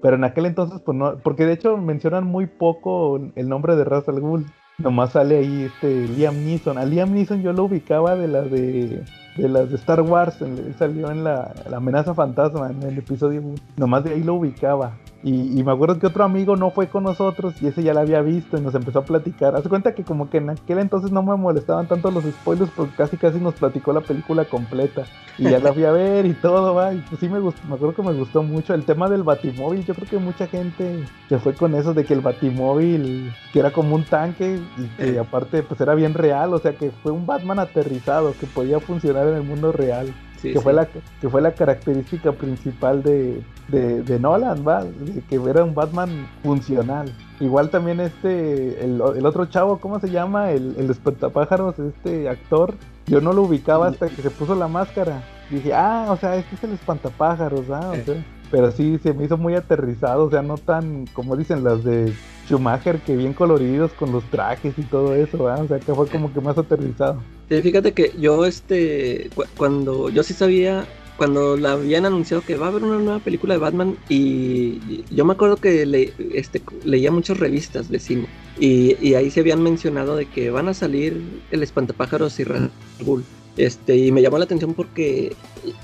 Speaker 2: Pero en aquel entonces, pues no, porque de hecho mencionan muy poco el nombre de Ra's al Ghul. Nomás sale ahí este Liam Neeson. A Liam Neeson yo lo ubicaba de las de, de las de Star Wars. salió en la, la amenaza fantasma en el episodio. Nomás de ahí lo ubicaba. Y, me acuerdo que otro amigo no fue con nosotros y ese ya la había visto y nos empezó a platicar. Hace cuenta que como que en aquel entonces no me molestaban tanto los spoilers porque casi casi nos platicó la película completa. Y ya la fui a ver y todo, va. Y pues sí me gustó, me acuerdo que me gustó mucho. El tema del batimóvil, yo creo que mucha gente se fue con eso de que el batimóvil, que era como un tanque y que aparte pues era bien real. O sea que fue un Batman aterrizado que podía funcionar en el mundo real que, Fue la, que fue la característica principal de, de, Nolan, ¿va? que era un Batman funcional. Igual también este, el, otro chavo, ¿cómo se llama? El, el espantapájaros, este actor, yo no lo ubicaba hasta que se puso la máscara. Dije, ah, o sea, este es el espantapájaros, ¿ah? O sea, pero sí se me hizo muy aterrizado, o sea, no tan, como dicen las de Schumacher, que bien coloridos con los trajes y todo eso, o sea, que fue como que más aterrizado.
Speaker 4: Fíjate que yo, este, cuando yo sí sabía, cuando la habían anunciado que va a haber una nueva película de Batman, y yo me acuerdo que le, este, leía muchas revistas de cine, y, ahí se habían mencionado de que van a salir el espantapájaros y Raúl Este, y me llamó la atención porque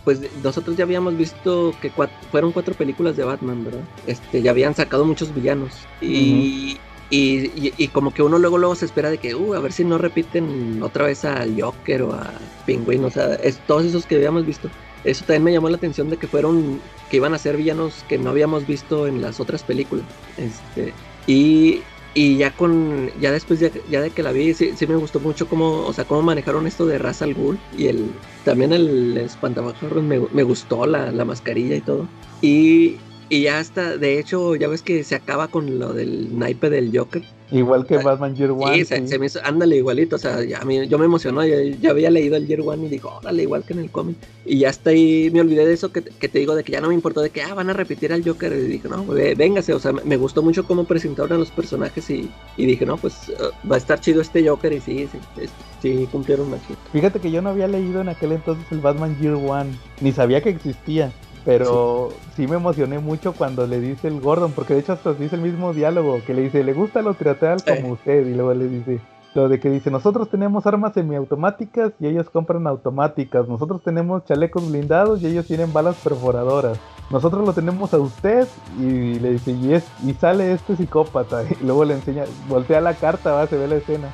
Speaker 4: pues nosotros ya habíamos visto que fueron cuatro películas de Batman, ¿verdad? Este, ya habían sacado muchos villanos. Y, y, como que uno luego luego se espera de que, uh, a ver si no repiten otra vez al Joker o a Penguin, o sea, es, todos esos que habíamos visto. Eso también me llamó la atención de que fueron, que iban a ser villanos que no habíamos visto en las otras películas. Este, y, y ya con, ya después ya, de que la vi, sí, me gustó mucho cómo, o sea, cómo manejaron esto de Ra's al Ghul y el, también el espantapájaros me, me gustó la, la mascarilla y todo. Y, y ya está, de hecho, ya ves que se acaba con lo del naipe del Joker.
Speaker 2: Igual que Batman Year One.
Speaker 4: Sí, Se, me hizo, ándale igualito, o sea, ya, yo me emocionó, ya, había leído el Year One y digo, órale, igual que en el cómic. Y ya está ahí, me olvidé de eso que, te digo, de que ya no me importó, de que, ah, van a repetir al Joker. Y dije, no, véngase, o sea, me gustó mucho cómo presentaron a los personajes y, dije, no, pues uh, va a estar chido este Joker y sí, sí, sí, cumplieron machito.
Speaker 2: Fíjate que yo no había leído en aquel entonces el Batman Year One, ni sabía que existía. Pero sí. me emocioné mucho cuando le dice el Gordon, porque de hecho hasta dice el mismo diálogo, que le dice, le gusta lo teatral como usted, y luego le dice, lo de que dice, nosotros tenemos armas semiautomáticas y ellos compran automáticas, nosotros tenemos chalecos blindados y ellos tienen balas perforadoras. Nosotros lo tenemos a usted y le dice, y, es, y sale este psicópata, y luego le enseña, voltea la carta, va, se ve la escena.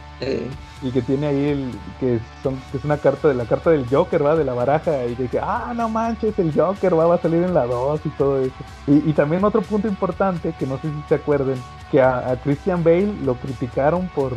Speaker 2: Y que tiene ahí el, que, son, que es una carta de la carta del Joker, va, de la baraja, y dice, ah, no manches, el Joker va, va a salir en la 2 y todo eso. Y, también otro punto importante, que no sé si se acuerden, que a, a Christian Bale lo criticaron por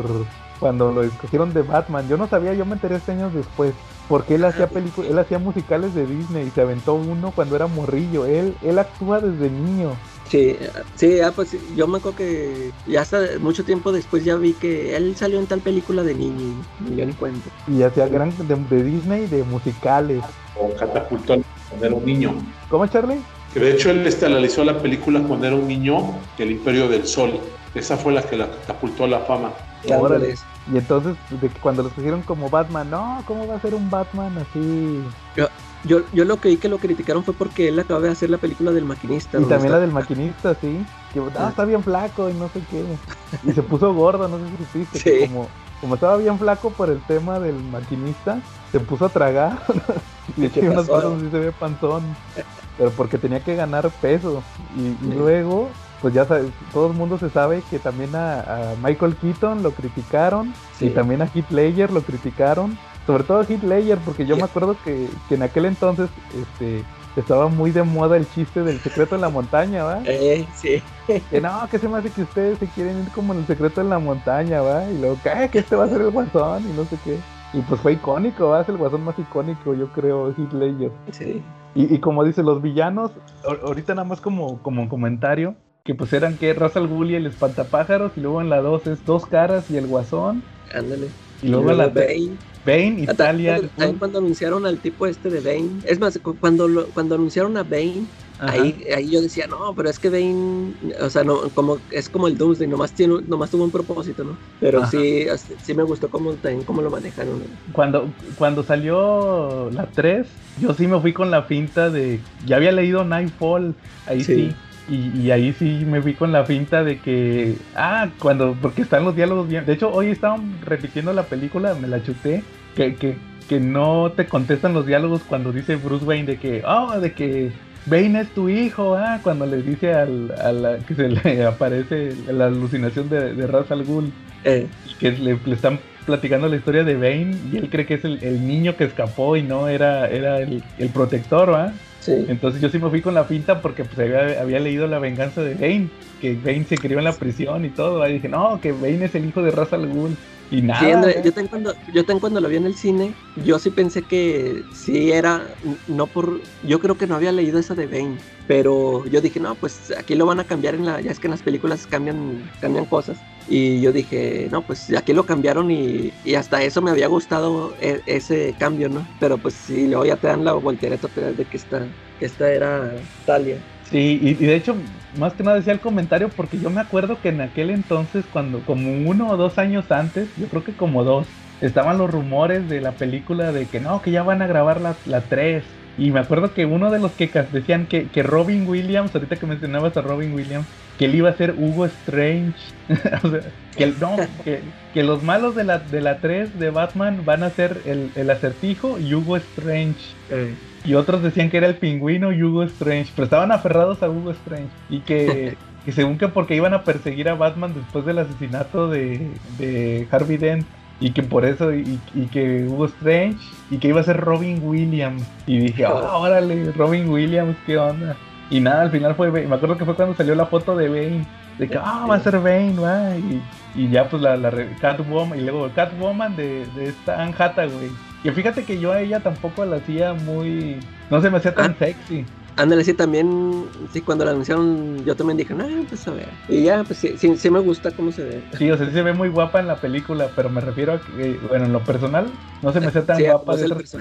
Speaker 2: cuando lo escogieron de Batman. Yo no sabía, yo me enteré este años después porque él hacía películas, él hacía musicales de Disney y se aventó uno cuando era morrillo. Él, él actúa desde niño.
Speaker 4: Sí, sí, ah, pues yo me acuerdo que ya hasta mucho tiempo después ya vi que él salió en tal película de niño, y yo ni cuento.
Speaker 2: Y hacía gran de, Disney de musicales.
Speaker 3: O catapultó cuando era un niño.
Speaker 2: ¿Cómo, Charlie?
Speaker 3: Que de hecho él este, analizó la película cuando era un niño, El Imperio del Sol. Esa fue la que la catapultó a la fama.
Speaker 2: Y entonces, de que cuando lo escogieron como Batman, no, ¿cómo va a ser un Batman así?
Speaker 4: Yo, yo, yo lo que vi que lo criticaron fue porque él acaba de hacer la película del maquinista.
Speaker 2: Y también la del maquinista, sí. Que ah, está bien flaco y no sé qué. Y se puso gordo, no sé si supiste. Como, como estaba bien flaco por el tema del maquinista, se puso a tragar. y de unas cosas sí se ve panzón. Pero porque tenía que ganar peso. Y, luego pues ya sabes, todo el mundo se sabe que también a, Michael Keaton lo criticaron y también a Heath Ledger lo criticaron, sobre todo Ledger porque yo me acuerdo que, en aquel entonces este estaba muy de moda el chiste del secreto en la montaña, ¿va?
Speaker 4: Eh, sí.
Speaker 2: Que no, que se me hace que ustedes se quieren ir como en el secreto en la montaña, ¿va? Y luego, ¿qué? Que este va a ser el guasón y no sé qué. Y pues fue icónico, ¿va? Es el guasón más icónico, yo creo, Ledger.
Speaker 4: Sí.
Speaker 2: Y, y como dice, los villanos, ahorita nada más como, como comentario, que pues eran que Russell Bull y el espantapájaros, y luego en la 2 es Dos Caras y el Guasón.
Speaker 4: Ándale.
Speaker 2: Y, luego, en la Bane. Bane, Italia.
Speaker 4: También cuando anunciaron al tipo este de Bane. Es más, cuando, cuando anunciaron a Bane, ahí, ahí yo decía, no, pero es que Bane, o sea, no, como, es como el Doomsday, nomás, tiene, nomás tuvo un propósito, ¿no? Pero sí, sí me gustó cómo, también cómo lo manejaron.
Speaker 2: Cuando, cuando salió la 3, yo sí me fui con la finta de, ya había leído Nightfall, ahí sí y, ahí sí me fui con la finta de que, ah, cuando, porque están los diálogos bien. De hecho, hoy estaban repitiendo la película, me la chuté, que, que, que no te contestan los diálogos cuando dice Bruce Wayne de que, oh, de que Bane es tu hijo, ah, cuando le dice al, a la, que se le aparece la alucinación de, de Ra's al Ghul, eh. que le, están platicando la historia de Bane y él cree que es el, niño que escapó y no era, era el, el protector, ¿va? Entonces yo sí me fui con la finta porque pues había, leído La venganza de Bane, que Bane se crió en la prisión y todo. Ahí dije, no, que Bane es el hijo de Ra's al. Y nada.
Speaker 4: yo, también cuando, yo cuando lo vi en el cine, yo sí pensé que sí era, no por, yo creo que no había leído esa de Bane, pero yo dije, no, pues aquí lo van a cambiar en la, ya es que en las películas cambian, cambian cosas. Y yo dije, no, pues aquí lo cambiaron y, hasta eso me había gustado e, ese cambio, ¿no? Pero pues sí, luego ya te dan la voltereta de que esta, que esta era Talia.
Speaker 2: Sí, y, de hecho, más que nada decía el comentario porque yo me acuerdo que en aquel entonces, cuando como uno o dos años antes, yo creo que como dos, estaban los rumores de la película de que no, que ya van a grabar la, la 3 Y me acuerdo que uno de los que decían que, que Robin Williams, ahorita que mencionabas a Robin Williams, que él iba a ser Hugo Strange. o sea, que, no, que, que, los malos de la, de la 3 de Batman van a ser el, el acertijo y Hugo Strange.
Speaker 4: Eh,
Speaker 2: Y otros decían que era el pingüino y Hugo Strange, pero estaban aferrados a Hugo Strange. Y que, que según que porque iban a perseguir a Batman después del asesinato de, de Harvey Dent. Y que por eso, y, y que Hugo Strange, y que iba a ser Robin Williams. Y dije, ah, órale, Robin Williams, qué onda. Y nada, al final fue, Bane. me acuerdo que fue cuando salió la foto de Bane. De que, ah, va a ser Bane, va. Y, y ya pues la, la Catwoman, y luego Catwoman de, de esta Anne Hathaway. Y fíjate que yo a ella tampoco la hacía muy... No se me hacía tan
Speaker 4: Ah.
Speaker 2: sexy.
Speaker 4: Ándale, sí, también, sí, cuando la anunciaron, yo también dije, no, pues a ver. Y ya, pues sí, sí, sí me gusta cómo se ve.
Speaker 2: Sí, o sea, sí se ve muy guapa en la película, pero me refiero a que, bueno, en lo personal, no se me hacía tan
Speaker 4: Sí,
Speaker 2: guapa
Speaker 4: pues
Speaker 2: de otras.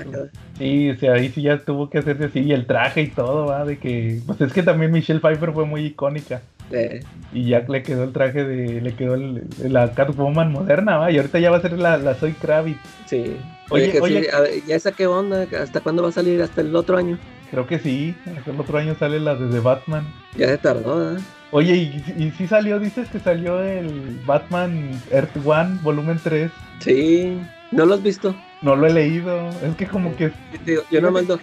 Speaker 2: Sí, o sea, ahí sí ya tuvo que hacerse así, y el traje y todo, va, de que... Pues es que también Michelle Pfeiffer fue muy icónica.
Speaker 4: eh,
Speaker 2: Y ya le quedó el traje de... Le quedó el- la Catwoman moderna, va, y ahorita ya va a ser la, la Zoe Kravitz.
Speaker 4: sí.
Speaker 2: Oye,
Speaker 4: Oye, que
Speaker 2: oye.
Speaker 4: sí, a ver, ¿ya esa qué onda? ¿Hasta cuándo va a salir? ¿Hasta el otro año?
Speaker 2: Creo que sí, el otro año sale la de The Batman.
Speaker 4: Ya se tardó, ¿eh?
Speaker 2: Oye, ¿y, y sí salió, dices que salió el Batman Earth One, volumen 3?
Speaker 4: Sí, ¿no lo has visto?
Speaker 2: No lo he leído, es que como que...
Speaker 4: Yo, yo nomás lo.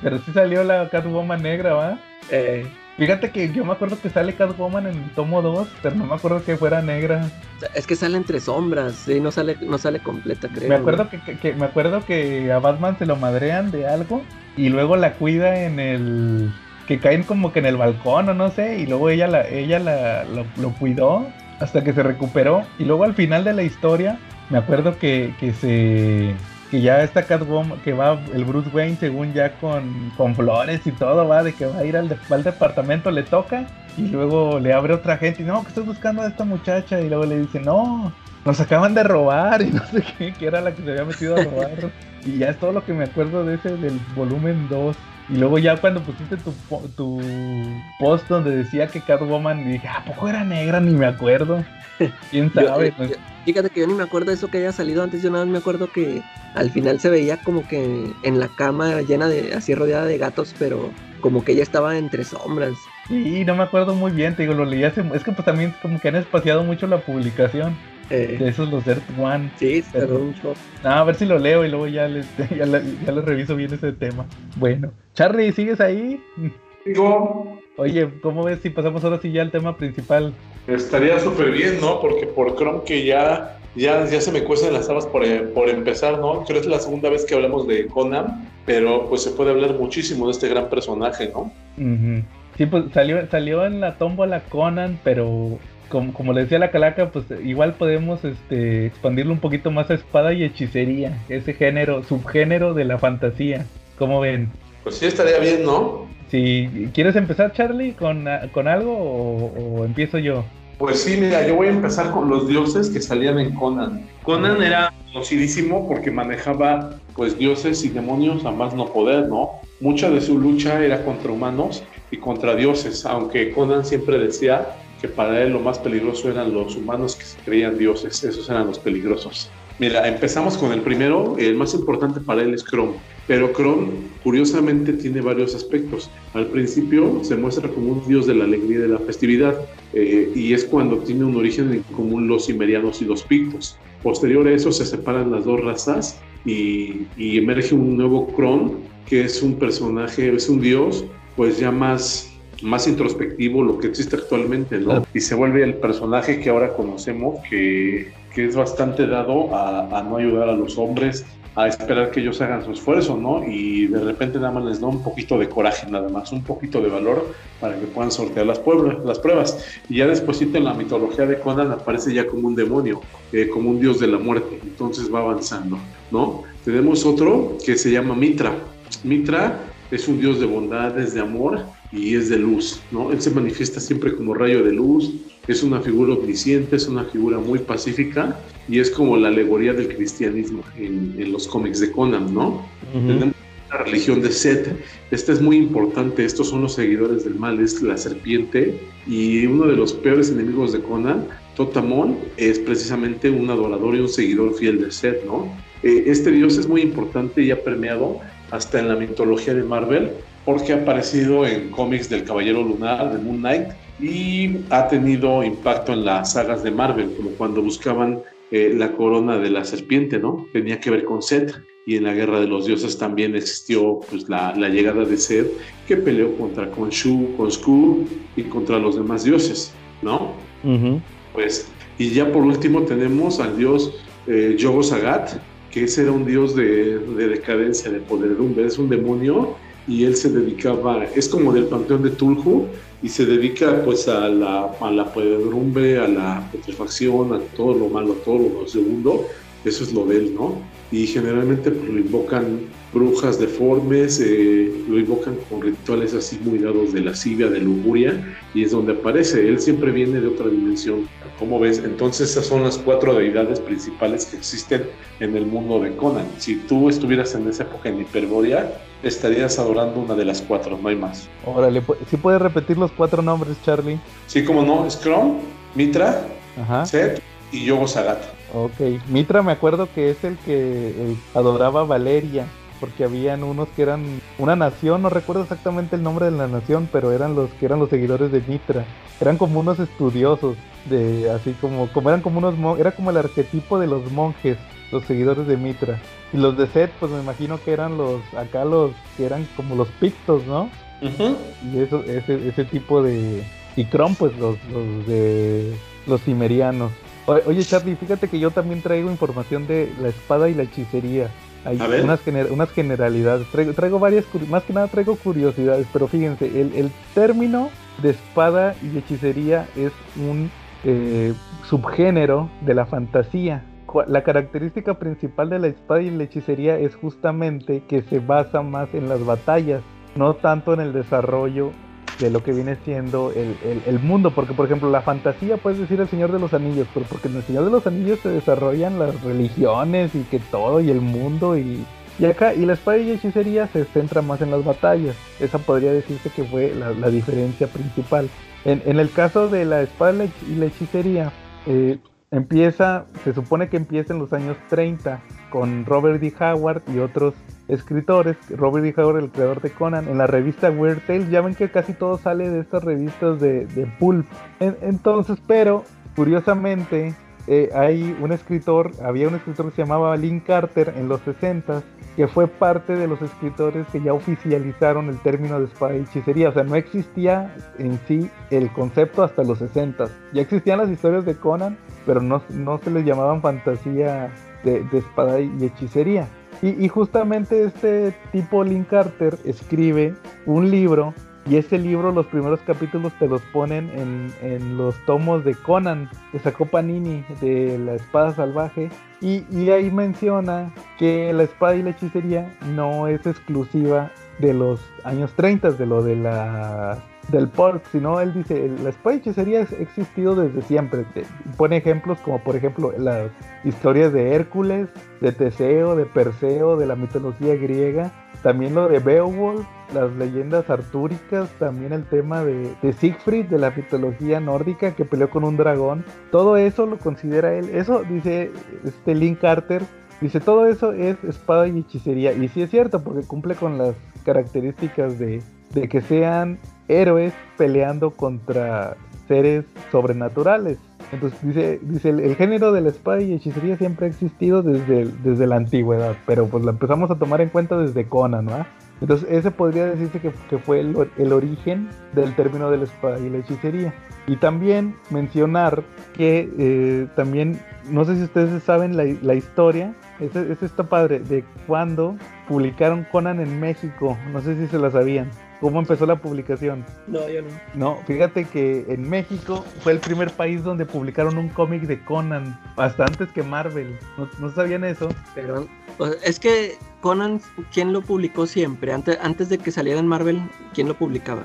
Speaker 2: Pero sí salió la Catwoman negra, ¿va?
Speaker 4: Eh,
Speaker 2: Fíjate que yo me acuerdo que sale Catwoman en el tomo 2, pero no me acuerdo que fuera negra.
Speaker 4: es que sale entre sombras, sí, no sale, no sale completa, creo.
Speaker 2: Me acuerdo que, que- que- me acuerdo que a Batman se lo madrean de algo y luego la cuida en el que caen como que en el balcón o no sé y luego ella la ella la, lo, lo cuidó hasta que se recuperó y luego al final de la historia me acuerdo que, que se que ya está Catwoman que va el Bruce Wayne según ya con, con flores y todo va de que va a ir al, al departamento le toca y luego le abre otra gente y no que estoy buscando a esta muchacha y luego le dice no nos acaban de robar y no sé qué, que era la que se había metido a robar. y ya es todo lo que me acuerdo de ese del volumen 2. Y luego ya cuando pusiste tu, tu post donde decía que Catwoman, y dije, ¿a poco era negra? Ni me acuerdo. ¿Quién sabe?
Speaker 4: yo-
Speaker 2: Pues,
Speaker 4: yo- fíjate que yo ni me acuerdo de eso que haya salido antes, yo nada más me acuerdo que al final se veía como que en la cama llena de, así rodeada de gatos, pero como que ella estaba entre sombras.
Speaker 2: sí, no me acuerdo muy bien, te digo, lo leí hace... Es que pues también como que han espaciado mucho la publicación
Speaker 4: Eh,
Speaker 2: de esos los Earth One.
Speaker 4: sí, se tardó un show.
Speaker 2: No, a ver si lo leo y luego ya les, ya, les reviso bien ese tema. Bueno, Charlie, ¿sigues ahí?
Speaker 3: Digo,
Speaker 2: Oye, ¿cómo ves si pasamos ahora sí ya al tema principal?
Speaker 3: estaría súper bien, ¿no? Porque por Chrome que ya, ya, ya se me cuestan las habas por, por empezar, ¿no? Creo que es la segunda vez que hablamos de Conan, pero pues se puede hablar muchísimo de este gran personaje, ¿no?
Speaker 2: Sí, pues salió, salió en la tómbola Conan, pero como, como le decía la calaca, pues igual podemos este, expandirlo un poquito más a espada y hechicería, ese género, subgénero de la fantasía. ¿Cómo ven?
Speaker 3: Pues sí estaría bien, ¿no?
Speaker 2: Si quieres empezar, Charlie, con, con algo o, o empiezo yo.
Speaker 3: Pues sí, mira, yo voy a empezar con los dioses que salían en Conan. Conan era conocidísimo porque manejaba pues dioses y demonios a más no poder, ¿no? Mucha de su lucha era contra humanos y contra dioses, aunque Conan siempre decía que para él lo más peligroso eran los humanos que se creían dioses, esos eran los peligrosos. Mira, empezamos con el primero, el más importante para él es Chrome, pero Chrome curiosamente tiene varios aspectos. Al principio se muestra como un dios de la alegría y de la festividad, eh, y es cuando tiene un origen en común los cimerianos y los pictos. Posterior a eso se separan las dos razas y, y emerge un nuevo Kron, que es un personaje, es un dios, pues ya más, más introspectivo, lo que existe actualmente, ¿no? Y se vuelve el personaje que ahora conocemos, que, que es bastante dado a, a no ayudar a los hombres, a esperar que ellos hagan su esfuerzo, ¿no? Y de repente nada más les da un poquito de coraje, nada más, un poquito de valor para que puedan sortear las, pueblas- las pruebas. Y ya después en la mitología de Conan aparece ya como un demonio, eh, como un dios de la muerte. Entonces va avanzando, ¿no? Tenemos otro que se llama Mitra. Mitra es un dios de bondades, de amor y es de luz, ¿no? Él se manifiesta siempre como rayo de luz, es una figura omnisciente, es una figura muy pacífica y es como la alegoría del cristianismo en, en los cómics de Conan, ¿no? Tenemos la religión de Set. Esta es muy importante. Estos son los seguidores del mal. Es la serpiente. Y uno de los peores enemigos de Conan, Totamon, es precisamente un adorador y un seguidor fiel de Set, ¿no? Eh, este dios es muy importante y ha permeado hasta en la mitología de Marvel, porque ha aparecido en cómics del Caballero Lunar, de Moon Knight, y ha tenido impacto en las sagas de Marvel, como cuando buscaban eh, la corona de la serpiente, ¿no? Tenía que ver con Seth. Y en la Guerra de los Dioses también existió pues, la, la llegada de Seth, que peleó contra Khonshu, Khonsku y contra los demás dioses, ¿no? Pues, y ya por último tenemos al dios eh, Yogo Sagat, que ese era un dios de, de decadencia, de podredumbre, es un demonio y él se dedicaba, es como del panteón de Tulhu y se dedica pues a la, a la podredumbre, a la putrefacción, a todo lo malo, todo lo segundo, eso es lo de él, ¿no? Y generalmente pues, lo invocan brujas deformes, eh, lo invocan con rituales así muy dados de lascivia, de lujuria, y es donde aparece. Él siempre viene de otra dimensión. ¿Cómo ves? Entonces esas son las cuatro deidades principales que existen en el mundo de Conan. Si tú estuvieras en esa época en Hiperborea, estarías adorando una de las cuatro, no hay más.
Speaker 2: Órale, ¿sí puedes repetir los cuatro nombres, Charlie?
Speaker 3: Sí, como no, Scrum, Mitra, Seth y Yogo Sagat.
Speaker 2: Ok, Mitra me acuerdo que es el que adoraba a Valeria porque habían unos que eran una nación, no recuerdo exactamente el nombre de la nación, pero eran los que eran los seguidores de Mitra. Eran como unos estudiosos de así como como eran como unos era como el arquetipo de los monjes, los seguidores de Mitra. Y los de Set, pues me imagino que eran los acá los que eran como los pictos, ¿no? Y eso ese ese tipo de y Kron pues los, los de los cimerianos. Oye Charlie, fíjate que yo también traigo información de la espada y la hechicería. Hay unas, unas generalidades. Traigo, varias, más que nada traigo curiosidades, pero fíjense, el, el término de espada y hechicería es un eh, subgénero de la fantasía. La característica principal de la espada y la hechicería es justamente que se basa más en las batallas, no tanto en el desarrollo de lo que viene siendo el, el, mundo, porque por ejemplo la fantasía puedes decir el Señor de los Anillos, porque en el Señor de los Anillos se desarrollan las religiones y que todo y el mundo y, y acá, y la espada y hechicería se centra más en las batallas, esa podría decirse que fue la, la diferencia principal. En, en, el caso de la espada y la hechicería, eh, empieza, se supone que empieza en los años 30 con Robert D. Howard y otros escritores, Robert D. Howard, el creador de Conan, en la revista Weird Tales, ya ven que casi todo sale de estas revistas de, de pulp. entonces, pero curiosamente, eh, hay un escritor, había un escritor que se llamaba Lynn Carter en los 60 que fue parte de los escritores que ya oficializaron el término de espada y hechicería. O sea, no existía en sí el concepto hasta los 60 Ya existían las historias de Conan, pero no, no se les llamaban fantasía de, espada y hechicería. Y, justamente este tipo Link Carter escribe un libro y ese libro los primeros capítulos te los ponen en, en los tomos de Conan que sacó Panini de la espada salvaje y, y ahí menciona que la espada y la hechicería no es exclusiva de los años 30, de lo de la del pulp, sino él dice, la espada y hechicería ha existido desde siempre. Pone ejemplos como por ejemplo las historias de Hércules, de Teseo, de Perseo, de la mitología griega, también lo de Beowulf, las leyendas artúricas, también el tema de, de, Siegfried, de la mitología nórdica que peleó con un dragón. Todo eso lo considera él. Eso dice este Link Carter. Dice, todo eso es espada y hechicería. Y sí es cierto, porque cumple con las características de, de que sean héroes peleando contra seres sobrenaturales. Entonces dice, dice el, género de la espada y hechicería siempre ha existido desde, desde la antigüedad, pero pues la empezamos a tomar en cuenta desde Conan, ¿no? Entonces ese podría decirse que, que fue el, el, origen del término de la espada y la hechicería. Y también mencionar que eh, también, no sé si ustedes saben la, historia, ese, ese está padre, de cuando publicaron Conan en México, no sé si se la sabían. ¿Cómo empezó la publicación?
Speaker 4: No, yo no.
Speaker 2: No, fíjate que en México fue el primer país donde publicaron un cómic de Conan, hasta antes que Marvel. ¿No, sabían eso?
Speaker 4: Pero es que Conan, ¿quién lo publicó siempre? Antes, antes de que saliera en Marvel, ¿quién lo publicaba?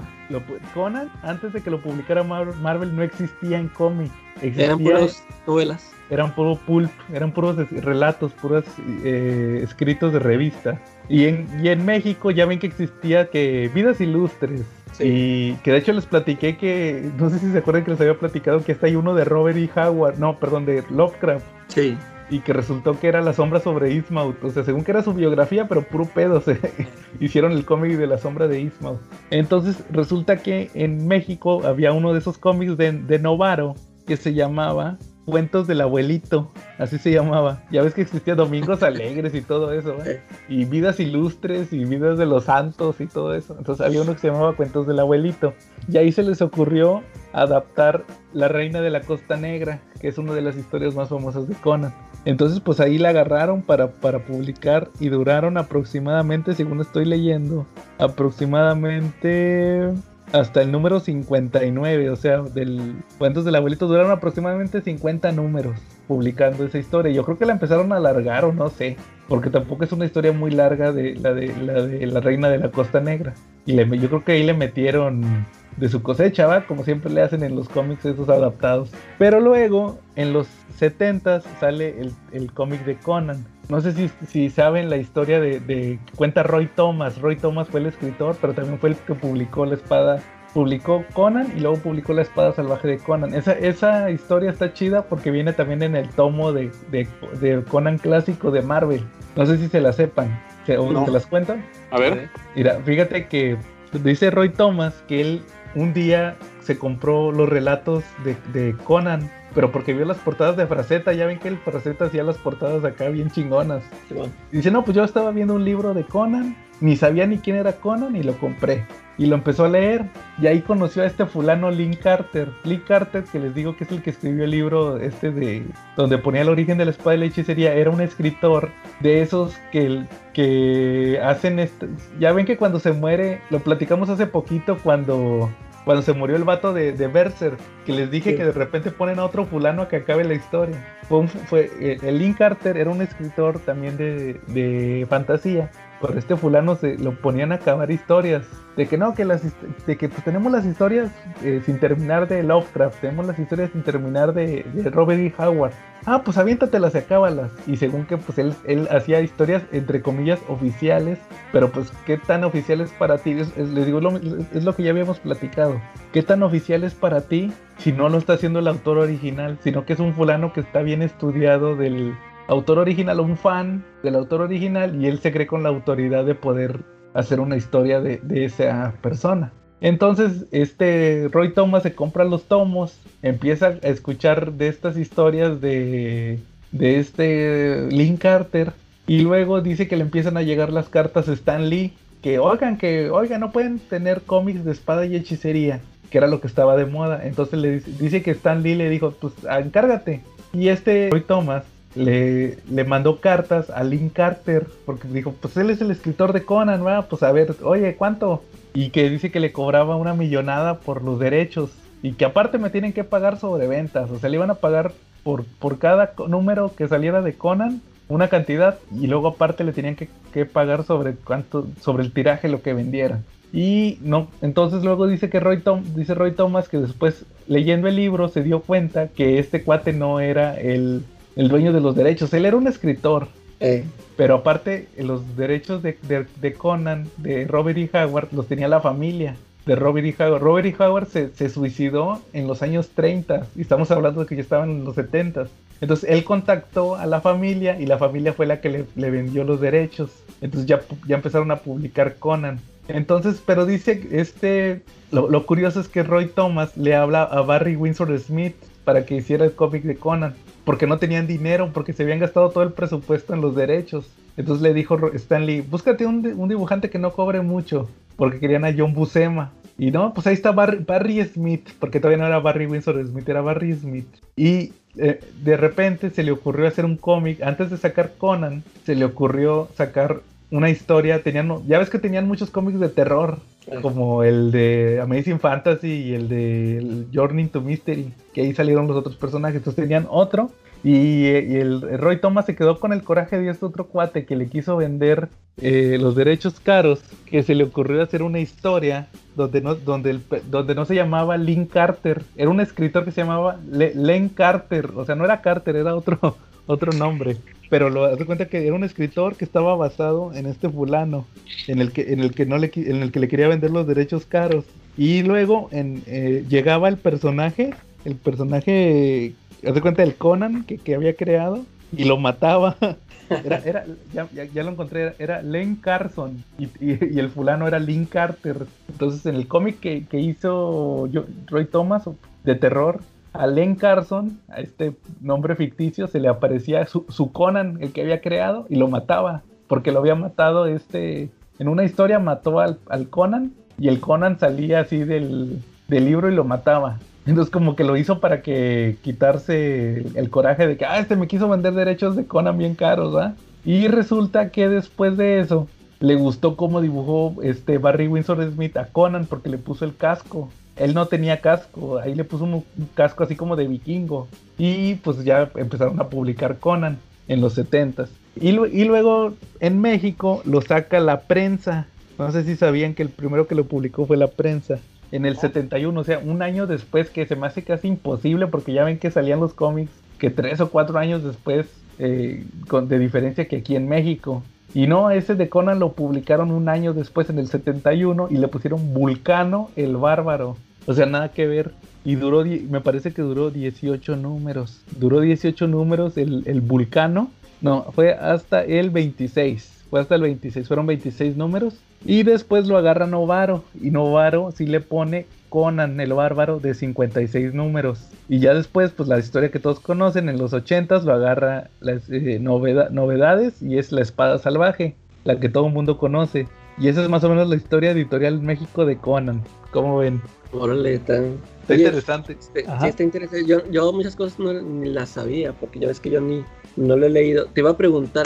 Speaker 2: Conan, antes de que lo publicara Marvel, no existía en cómic.
Speaker 4: Eran puras novelas.
Speaker 2: Eran puro pulp, eran puros relatos, puros eh, escritos de revista. Y en, y en México ya ven que existía que Vidas Ilustres. Y que de hecho les platiqué que, no sé si se acuerdan que les había platicado que está ahí uno de Robert E. Howard, no, perdón, de Lovecraft.
Speaker 4: Sí.
Speaker 2: y que resultó que era la sombra sobre Ismaut. O sea, según que era su biografía, pero puro pedo. Se hicieron el cómic de la sombra de Ismaut. Entonces resulta que en México había uno de esos cómics de, de Novaro que se llamaba Cuentos del Abuelito, así se llamaba. Ya ves que existía Domingos Alegres y todo eso, ¿eh? y Vidas Ilustres y Vidas de los Santos y todo eso. Entonces había uno que se llamaba Cuentos del Abuelito. Y ahí se les ocurrió adaptar La Reina de la Costa Negra, que es una de las historias más famosas de Conan. Entonces pues ahí la agarraron para, para publicar y duraron aproximadamente, según estoy leyendo, aproximadamente hasta el número 59, o sea, del Cuentos del Abuelito duraron aproximadamente 50 números publicando esa historia. Yo creo que la empezaron a alargar o no sé, porque tampoco es una historia muy larga de la de la, de la Reina de la Costa Negra. Y le, yo creo que ahí le metieron de su cosecha, ¿va? Como siempre le hacen en los cómics esos adaptados. Pero luego, en los 70 sale el, el cómic de Conan. No sé si, si saben la historia de, de, cuenta Roy Thomas. Roy Thomas fue el escritor, pero también fue el que publicó la espada. Publicó Conan y luego publicó la espada salvaje de Conan. Esa, esa historia está chida porque viene también en el tomo de, de, de Conan clásico de Marvel. No sé si se la sepan. ¿Se, no. ¿se las cuentan?
Speaker 3: A ver.
Speaker 2: Mira, fíjate que dice Roy Thomas que él un día se compró los relatos de, Conan, pero porque vio las portadas de Fraceta, ya ven que el Fraceta hacía las portadas acá bien chingonas. Sí, bueno. Dice, no, pues yo estaba viendo un libro de Conan, ni sabía ni quién era Conan y lo compré. Y lo empezó a leer, y ahí conoció a este fulano Link Carter. Link Carter, que les digo que es el que escribió el libro este de donde ponía el origen de la espada de la hechicería, era un escritor de esos que, que hacen esto. Ya ven que cuando se muere, lo platicamos hace poquito cuando cuando se murió el vato de, de Berser, que les dije sí. que de repente ponen a otro fulano a que acabe la historia. Fue, fue el Link Carter era un escritor también de, de fantasía. Por este fulano se lo ponían a acabar historias. De que no, que las de que pues, tenemos las historias eh, sin terminar de Lovecraft, tenemos las historias sin terminar de, Robert E. Howard. Ah, pues aviéntatelas y acábalas. Y según que pues él, él hacía historias entre comillas oficiales, pero pues qué tan oficiales para ti, es, es, les digo, lo, es lo que ya habíamos platicado. ¿Qué tan oficial es para ti si no lo está haciendo el autor original, sino que es un fulano que está bien estudiado del autor original, un fan del autor original, y él se cree con la autoridad de poder hacer una historia de, esa persona. Entonces, este Roy Thomas se compra los tomos, empieza a escuchar de estas historias de, de este Link Carter, y luego dice que le empiezan a llegar las cartas a Stan Lee, que oigan, que oigan, no pueden tener cómics de espada y hechicería, que era lo que estaba de moda. Entonces le dice, dice que Stan Lee le dijo, pues encárgate. Y este Roy Thomas le, mandó cartas a Link Carter, porque dijo, pues él es el escritor de Conan, ¿va? Pues a ver, oye, ¿cuánto? Y que dice que le cobraba una millonada por los derechos. Y que aparte me tienen que pagar sobre ventas. O sea, le iban a pagar por, cada número que saliera de Conan una cantidad. Y luego aparte le tenían que, que pagar sobre cuánto, sobre el tiraje lo que vendieran. Y no, entonces luego dice que Roy Tom, dice Roy Thomas que después leyendo el libro se dio cuenta que este cuate no era el, el dueño de los derechos, él era un escritor. Eh. Pero aparte, los derechos de, de, de, Conan, de Robert E. Howard, los tenía la familia de Robert E. Howard. Robert E. Howard se, se, suicidó en los años 30 y estamos hablando de que ya estaban en los 70. Entonces él contactó a la familia y la familia fue la que le, le vendió los derechos. Entonces ya, ya empezaron a publicar Conan. Entonces, pero dice, este, lo, lo, curioso es que Roy Thomas le habla a Barry Windsor Smith para que hiciera el cómic de Conan, porque no tenían dinero, porque se habían gastado todo el presupuesto en los derechos. Entonces le dijo Stanley, búscate un, un dibujante que no cobre mucho, porque querían a John Buscema. Y no, pues ahí está Barry, Smith, porque todavía no era Barry Windsor Smith, era Barry Smith. Y eh, de repente se le ocurrió hacer un cómic, antes de sacar Conan, se le ocurrió sacar una historia, tenían, ya ves que tenían muchos cómics de terror, como el de Amazing Fantasy y el de el Journey to Mystery, que ahí salieron los otros personajes, entonces tenían otro, y, y el, el, Roy Thomas se quedó con el coraje de este otro cuate que le quiso vender eh, los derechos caros, que se le ocurrió hacer una historia donde no, donde, el, donde no se llamaba Link Carter, era un escritor que se llamaba Le, Len Carter, o sea, no era Carter, era otro, otro nombre pero lo hace cuenta que era un escritor que estaba basado en este fulano, en el que, en el que no le, en el que le quería vender los derechos caros. Y luego en, eh, llegaba el personaje, el personaje, hace cuenta del Conan que, que, había creado, y lo mataba. Era, era ya, ya, lo encontré, era, Len Carson y, y, el fulano era Lynn Carter. Entonces en el cómic que, que hizo yo, Roy Thomas de terror, a Len Carson, a este nombre ficticio, se le aparecía su, su, Conan, el que había creado, y lo mataba, porque lo había matado este, en una historia mató al, Conan y el Conan salía así del, libro y lo mataba. Entonces como que lo hizo para que quitarse el coraje de que, ah, este me quiso vender derechos de Conan bien caros, ¿ah? Y resulta que después de eso le gustó cómo dibujó este Barry Windsor Smith a Conan porque le puso el casco. Él no tenía casco, ahí le puso un, casco así como de vikingo. Y pues ya empezaron a publicar Conan en los 70s. Y, y luego en México lo saca la prensa. No sé si sabían que el primero que lo publicó fue la prensa en el 71, o sea, un año después que se me hace casi imposible porque ya ven que salían los cómics que tres o cuatro años después eh, con, de diferencia que aquí en México. Y no, ese de Conan lo publicaron un año después en el 71 y le pusieron Vulcano el Bárbaro. O sea, nada que ver. Y duró, me parece que duró 18 números. Duró 18 números el, el Vulcano. No, fue hasta el 26. Fue hasta el 26. Fueron 26 números. Y después lo agarra Novaro. Y Novaro sí le pone Conan el Bárbaro de 56 números. Y ya después, pues la historia que todos conocen, en los 80 lo agarra las eh, novedades y es la espada salvaje, la que todo el mundo conoce. Y esa es más o menos la historia editorial México de Conan. ¿Cómo ven?
Speaker 4: Órale, tan...
Speaker 2: Está interesante.
Speaker 4: Este, sí, está interesante. Yo, yo muchas cosas no ni las sabía, porque ya ves que yo ni no lo he leído. Te iba a preguntar,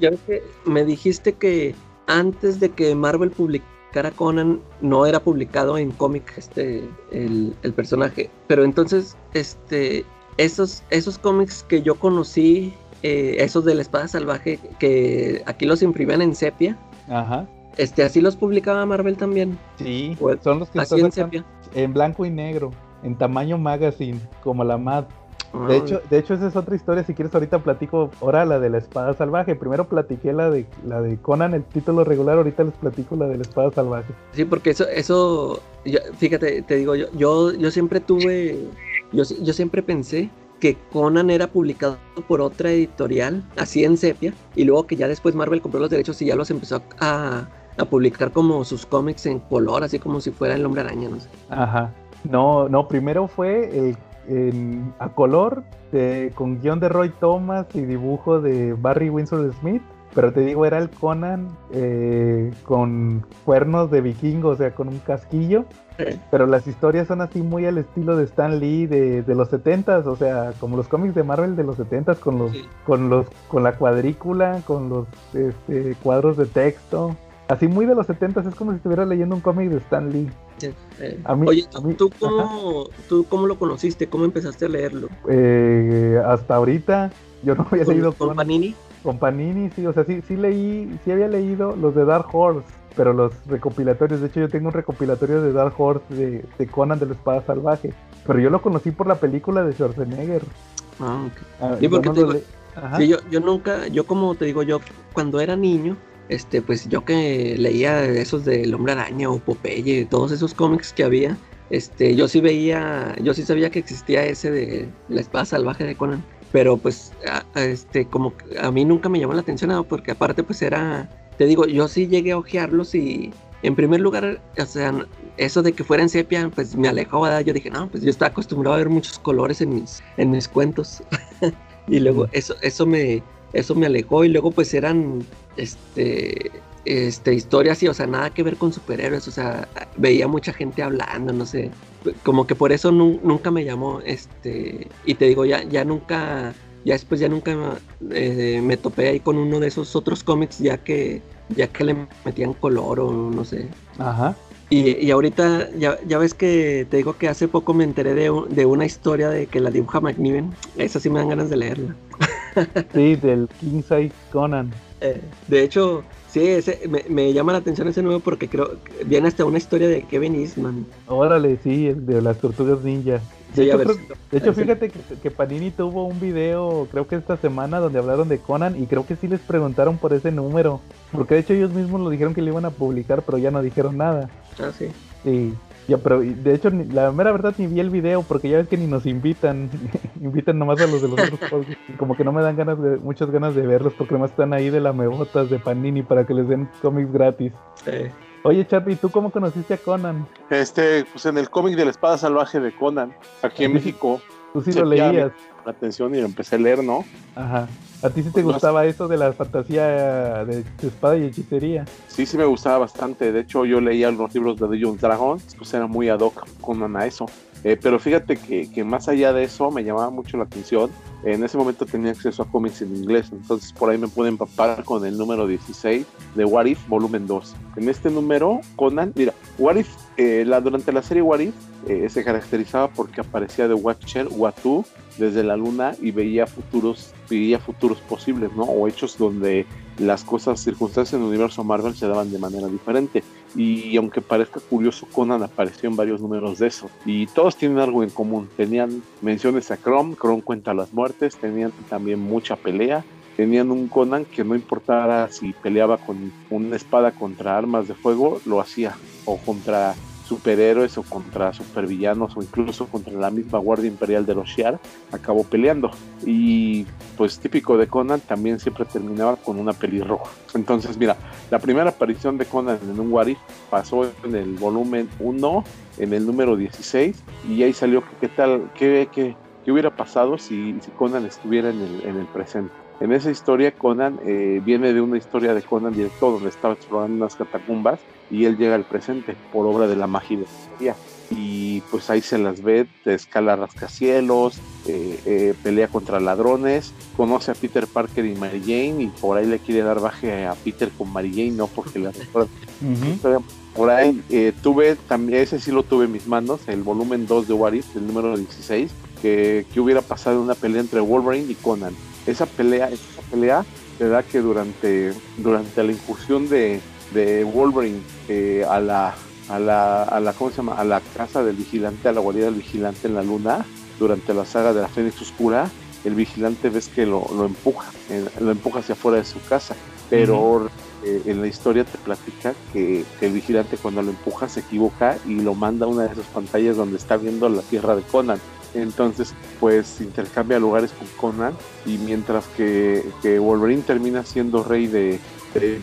Speaker 4: ya ves que me dijiste que antes de que Marvel publicara Conan, no era publicado en cómic este, el, personaje. Pero entonces, este, esos, esos cómics que yo conocí, eh, esos de la espada salvaje, que aquí los imprimían en sepia.
Speaker 2: Ajá.
Speaker 4: Este, así los publicaba Marvel también.
Speaker 2: Sí, son los que así en blanco y negro, en tamaño magazine, como la MAD. De hecho, de hecho, esa es otra historia. Si quieres, ahorita platico ahora la de la espada salvaje. Primero platiqué la de la de Conan, el título regular. Ahorita les platico la de la espada salvaje.
Speaker 4: Sí, porque eso, eso, fíjate, te digo, yo, yo, yo siempre tuve, yo, yo siempre pensé que Conan era publicado por otra editorial, así en sepia, y luego que ya después Marvel compró los derechos y ya los empezó a, a publicar como sus cómics en color, así como si fuera el hombre araña, no sé.
Speaker 2: Ajá. No, no, primero fue el a color, con guion de Roy Thomas y dibujo de Barry Windsor Smith. Pero te digo, era el Conan eh, con cuernos de vikingo, o sea, con un casquillo. Pero las historias son así muy al estilo de Stan Lee de, los 70s, o sea, como los cómics de Marvel de los 70s, con los, con los, con la cuadrícula, con los este, cuadros de texto. Así muy de los 70s, es como si estuviera leyendo un cómic de Stan Lee.
Speaker 4: Eh, Oye, ¿tú, cómo, ¿tú cómo lo conociste? ¿Cómo empezaste a leerlo?
Speaker 2: Eh, hasta ahorita yo no había leído
Speaker 4: con Panini.
Speaker 2: Con Panini, sí, o sea, sí, sí leí, sí había leído los de Dark Horse, pero los recopilatorios, de hecho yo tengo un recopilatorio de Dark Horse de, de Conan de la Espada Salvaje, pero yo lo conocí por la película de Schwarzenegger.
Speaker 4: Ah, ok. Ah, sí, porque te digo, sí, yo, yo nunca, yo como te digo, yo cuando era niño, este, pues yo que leía esos del Hombre Araña o Popeye, todos esos cómics que había, este, yo sí veía, yo sí sabía que existía ese de la espada salvaje de Conan, pero pues, este, como a mí nunca me llamó la atención, porque aparte pues era, te digo, yo sí llegué a ojearlos y en primer lugar, o sea, eso de que fuera en sepia, pues me alejó, yo dije, no, pues yo estaba acostumbrado a ver muchos colores en mis, en mis cuentos, y luego eso, eso me, eso me alejó y luego pues eran este este historias y o sea nada que ver con superhéroes o sea veía mucha gente hablando no sé como que por eso nunca me llamó este y te digo ya ya nunca ya después ya nunca eh, me topé ahí con uno de esos otros cómics ya que ya que le metían color o no sé.
Speaker 2: Ajá.
Speaker 4: Y, y ahorita ya, ya ves que te digo que hace poco me enteré de, de una historia de que la dibuja McNiven esa sí me dan ganas de leerla.
Speaker 2: Sí del King Size Conan
Speaker 4: eh, de hecho, sí, ese, me, llama la atención ese nuevo porque creo que viene hasta una historia de Kevin Eastman.
Speaker 2: Órale, sí, de las tortugas ninja. De, hecho, fíjate que, Panini tuvo un video, creo que esta semana, donde hablaron de Conan y creo que sí les preguntaron por ese número. Porque de hecho ellos mismos lo dijeron que lo iban a publicar, pero ya no dijeron nada.
Speaker 4: Ah, sí.
Speaker 2: Sí, ya, pero de hecho, la mera verdad ni vi el video porque ya ves que ni nos invitan, invitan nomás a los de los otros podcasts. Y como que no me dan ganas de, muchas ganas de verlos porque nomás están ahí de la mebotas de Panini para que les den cómics gratis.
Speaker 4: Sí.
Speaker 2: Oye, Charlie, ¿tú cómo conociste a Conan?
Speaker 3: Este, pues en el cómic de la espada salvaje de Conan, aquí en México.
Speaker 2: Tú sí lo leías.
Speaker 3: La atención y lo empecé a leer, ¿no?
Speaker 2: Ajá. ¿A ti sí te gustaba eso de la fantasía de, espada y hechicería?
Speaker 3: Sí, sí me gustaba bastante. De hecho, yo leía los libros de Dungeons Dragons, pues era muy ad hoc con a eso. Eh, pero fíjate que, que, más allá de eso me llamaba mucho la atención. En ese momento tenía acceso a cómics en inglés, entonces por ahí me pude empapar con el número 16 de What If, volumen 2. En este número, Conan, mira, What If, eh, la, durante la serie What eh, se caracterizaba porque aparecía de Watcher, Watu, desde la luna y veía futuros, veía futuros posibles, ¿no? O hechos donde las cosas, circunstancias en el universo Marvel se daban de manera diferente. Y aunque parezca curioso, Conan apareció en varios números de eso. Y todos tienen algo en común. Tenían menciones a Chrome, Chrome cuenta las muertes, tenían también mucha pelea. Tenían un Conan que no importara si peleaba con una espada contra armas de fuego, lo hacía. O contra superhéroes o contra supervillanos o incluso contra la misma Guardia Imperial de los Shiar, acabó peleando. Y pues típico de Conan también siempre terminaba con una pelirroja. Entonces, mira, la primera aparición de Conan en un Warif pasó en el volumen 1, en el número 16, y ahí salió qué tal, qué, qué, qué hubiera pasado si, si Conan estuviera en el, en el presente. En esa historia, Conan eh, viene de una historia de Conan directo donde estaba explorando unas catacumbas y él llega al presente por obra de la magia de y pues ahí se las ve, escala rascacielos, eh, eh, pelea contra ladrones, conoce a Peter Parker y Mary Jane y por ahí le quiere dar baje a Peter con Mary Jane, no porque le recuerda. Por ahí tuve también, ese sí lo tuve en mis manos, el volumen 2 de Warif, el número 16, que, que hubiera pasado una pelea entre Wolverine y Conan esa pelea, esa pelea te da que durante, durante la incursión de, de Wolverine eh, a la a la, a la ¿cómo se llama? a la casa del vigilante, a la guarida del vigilante en la luna, durante la saga de la Fénix Oscura, el vigilante ves que lo, lo empuja, lo empuja hacia afuera de su casa, pero eh, en la historia te platica que, que, el vigilante cuando lo empuja se equivoca y lo manda a una de esas pantallas donde está viendo la tierra de Conan. Entonces, pues intercambia lugares con Conan y mientras que, Wolverine termina siendo rey de, de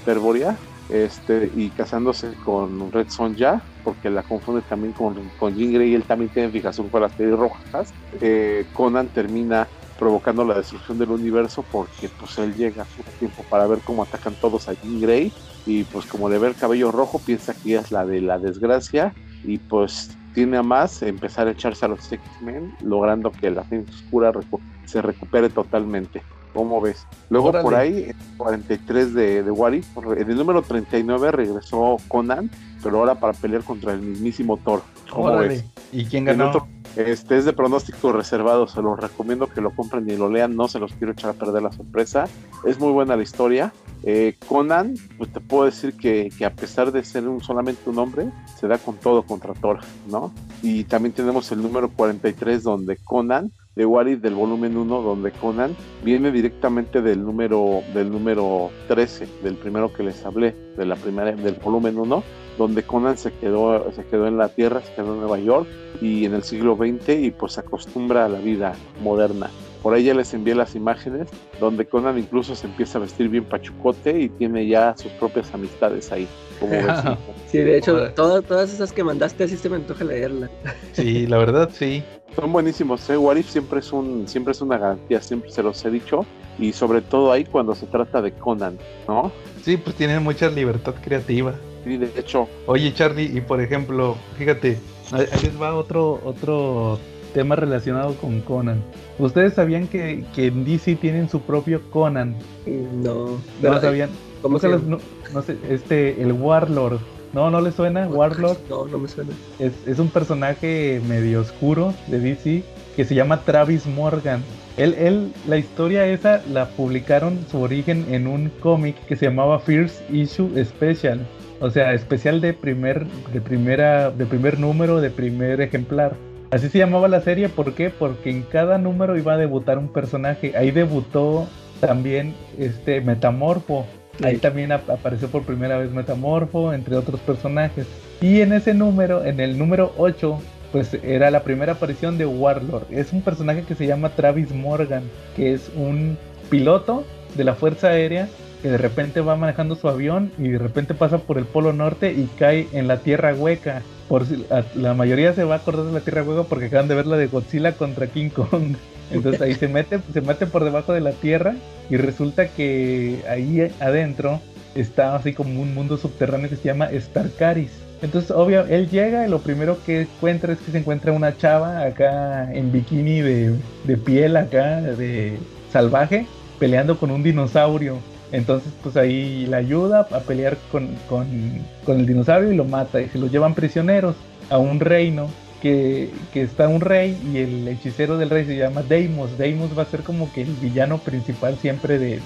Speaker 3: este, y casándose con Red Sonja, porque la confunde también con, con Jean Grey, él también tiene fijación con las rojas. Eh, Conan termina provocando la destrucción del universo porque pues él llega a su tiempo para ver cómo atacan todos a Jean Grey y pues como le ve el cabello rojo piensa que es la de la desgracia y pues tiene a más empezar a echarse a los X-Men, logrando que la gente oscura se recupere totalmente. ¿Cómo ves? Luego por ahí, en el 43 de, de Wari, en el número 39 regresó Conan, pero ahora para pelear contra el mismísimo Thor. ¿Cómo ves?
Speaker 2: ¿Y quién ganó?
Speaker 3: este es de pronóstico reservado, se los recomiendo que lo compren y lo lean, no se los quiero echar a perder la sorpresa. Es muy buena la historia. Eh, Conan, pues te puedo decir que, que, a pesar de ser un, solamente un hombre, se da con todo contra Thor, ¿no? Y también tenemos el número 43 donde Conan de Wari del volumen 1 donde Conan viene directamente del número del número 13 del primero que les hablé de la primera del volumen 1 donde Conan se quedó se quedó en la tierra se quedó en Nueva York y en el siglo XX y pues se acostumbra a la vida moderna por ahí ya les envié las imágenes donde Conan incluso se empieza a vestir bien pachucote y tiene ya sus propias amistades ahí. Como
Speaker 4: sí, de hecho, todas, todas esas que mandaste así se me antoja leerla.
Speaker 2: Sí, la verdad sí.
Speaker 3: Son buenísimos, ¿eh? Warif siempre es, un, siempre es una garantía, siempre se los he dicho. Y sobre todo ahí cuando se trata de Conan, ¿no?
Speaker 2: Sí, pues tienen mucha libertad creativa.
Speaker 3: Sí, de hecho.
Speaker 2: Oye, Charlie, y por ejemplo, fíjate, ahí les va otro, otro tema relacionado con Conan. ¿Ustedes sabían que, que en DC tienen su propio Conan?
Speaker 4: No.
Speaker 2: ¿No sabían? ¿Cómo se no, no, sé, este, el Warlord. ¿No? ¿No le suena? Warlord.
Speaker 4: No, no me suena.
Speaker 2: Es, es, un personaje medio oscuro de DC que se llama Travis Morgan. Él, él, la historia esa la publicaron su origen en un cómic que se llamaba First Issue Special. O sea, especial de primer, de primera, de primer número, de primer ejemplar. Así se llamaba la serie, ¿por qué? Porque en cada número iba a debutar un personaje. Ahí debutó también este Metamorfo. Ahí también apareció por primera vez Metamorfo, entre otros personajes. Y en ese número, en el número 8, pues era la primera aparición de Warlord. Es un personaje que se llama Travis Morgan, que es un piloto de la Fuerza Aérea que de repente va manejando su avión y de repente pasa por el Polo Norte y cae en la Tierra Hueca. Por la mayoría se va a acordar de la Tierra Hueca porque acaban de ver la de Godzilla contra King Kong. Entonces ahí se mete, se mete por debajo de la Tierra y resulta que ahí adentro está así como un mundo subterráneo que se llama Starcaris. Entonces, obvio, él llega y lo primero que encuentra es que se encuentra una chava acá en bikini de, de piel acá, de salvaje, peleando con un dinosaurio. Entonces, pues ahí la ayuda a pelear con, el dinosaurio y lo mata. Y se lo llevan prisioneros a un reino que, está un rey y el hechicero del rey se llama Deimos. Deimos va a ser como que el villano principal siempre de,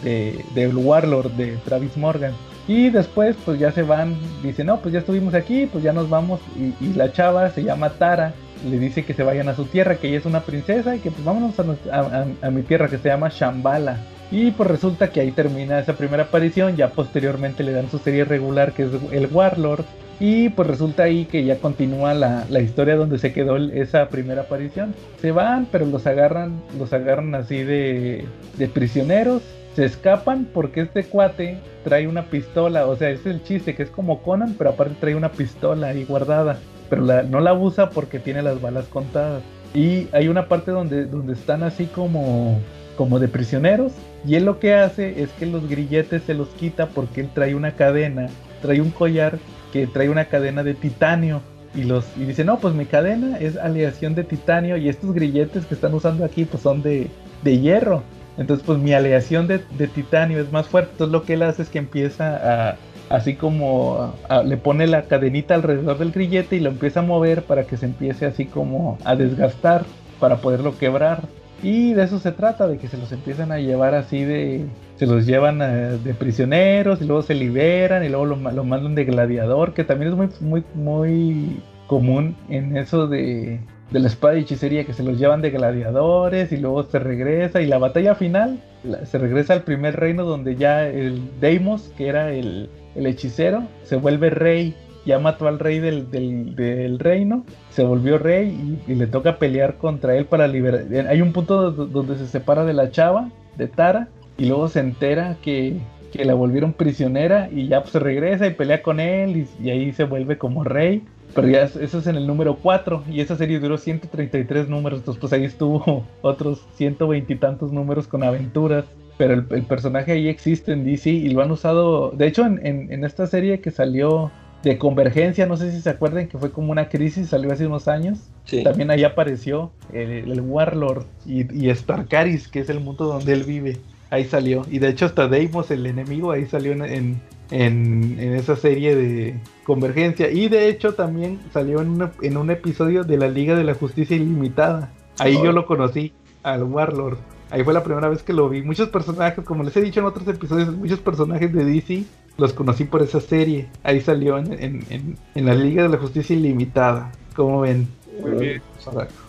Speaker 2: de, Warlord, de Travis Morgan. Y después, pues ya se van, dice, no, pues ya estuvimos aquí, pues ya nos vamos. Y, la chava se llama Tara, le dice que se vayan a su tierra, que ella es una princesa y que pues vámonos a, a mi tierra que se llama Shambhala. Y pues resulta que ahí termina esa primera aparición, ya posteriormente le dan su serie regular que es el Warlord. Y pues resulta ahí que ya continúa la, historia donde se quedó esa primera aparición. Se van, pero los agarran, los agarran así de, de prisioneros. Se escapan porque este cuate trae una pistola. O sea, es el chiste, que es como Conan, pero aparte trae una pistola ahí guardada. Pero no la usa porque tiene las balas contadas. Y hay una parte donde, donde están así como, como de prisioneros y él lo que hace es que los grilletes se los quita porque él trae una cadena, trae un collar que trae una cadena de titanio. Y, los, y dice, no, pues mi cadena es aleación de titanio y estos grilletes que están usando aquí pues son de, hierro. Entonces pues mi aleación de, titanio es más fuerte. Entonces lo que él hace es que empieza a, así como le pone la cadenita alrededor del grillete y lo empieza a mover para que se empiece así como a desgastar para poderlo quebrar. Y de eso se trata, de que se los empiezan a llevar así de... Se los llevan eh, de prisioneros y luego se liberan y luego lo, mandan de gladiador, que también es muy, muy, muy común en eso de, de la espada y hechicería, que se los llevan de gladiadores y luego se regresa y la batalla final se regresa al primer reino donde ya el Deimos, que era el, el hechicero, se vuelve rey ya mató al rey del, del, reino, se volvió rey y, le toca pelear contra él para liberar. Hay un punto donde se separa de la chava, de Tara, y luego se entera que, que la volvieron prisionera y ya pues, se regresa y pelea con él y, ahí se vuelve como rey. Pero ya eso es en el número 4 y esa serie duró 133 números, entonces pues ahí estuvo otros 120 y tantos números con aventuras pero el, personaje ahí existe en DC y lo han usado, de hecho en, en, esta serie que salió de Convergencia, no sé si se acuerdan que fue como una crisis, salió hace unos años. También ahí apareció el, Warlord y, y, Starcaris, que es el mundo donde él vive. Ahí salió. Y de hecho hasta Deimos, el enemigo, ahí salió en, en, esa serie de Convergencia. Y de hecho también salió en, en un episodio de la Liga de la Justicia Ilimitada. Ahí yo lo conocí, al Warlord. Ahí fue la primera vez que lo vi. Muchos personajes, como les he dicho en otros episodios, muchos personajes de DC los conocí por esa serie. Ahí salió en, la Liga de la Justicia Ilimitada. ¿Cómo ven?
Speaker 3: Muy bien.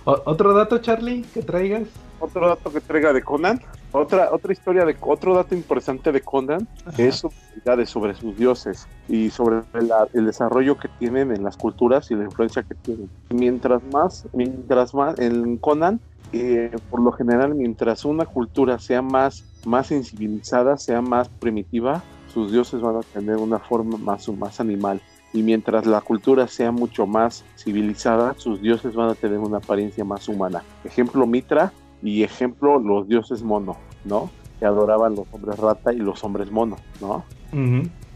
Speaker 2: ¿Otro dato, Charlie, que traigas?
Speaker 3: Otro dato que traiga de Conan. Otra, otra historia de otro dato interesante de Conan es sobre, sobre sus dioses y sobre el desarrollo que tienen en las culturas y la influencia que tienen. Mientras más, mientras más en Conan, eh, por lo general, mientras una cultura sea más, más sensibilizada, sea más primitiva, sus dioses van a tener una forma más, más animal. Y mientras la cultura sea mucho más civilizada, sus dioses van a tener una apariencia más humana. Ejemplo Mitra y ejemplo los dioses mono, ¿no? Que adoraban los hombres rata y los hombres mono, ¿no?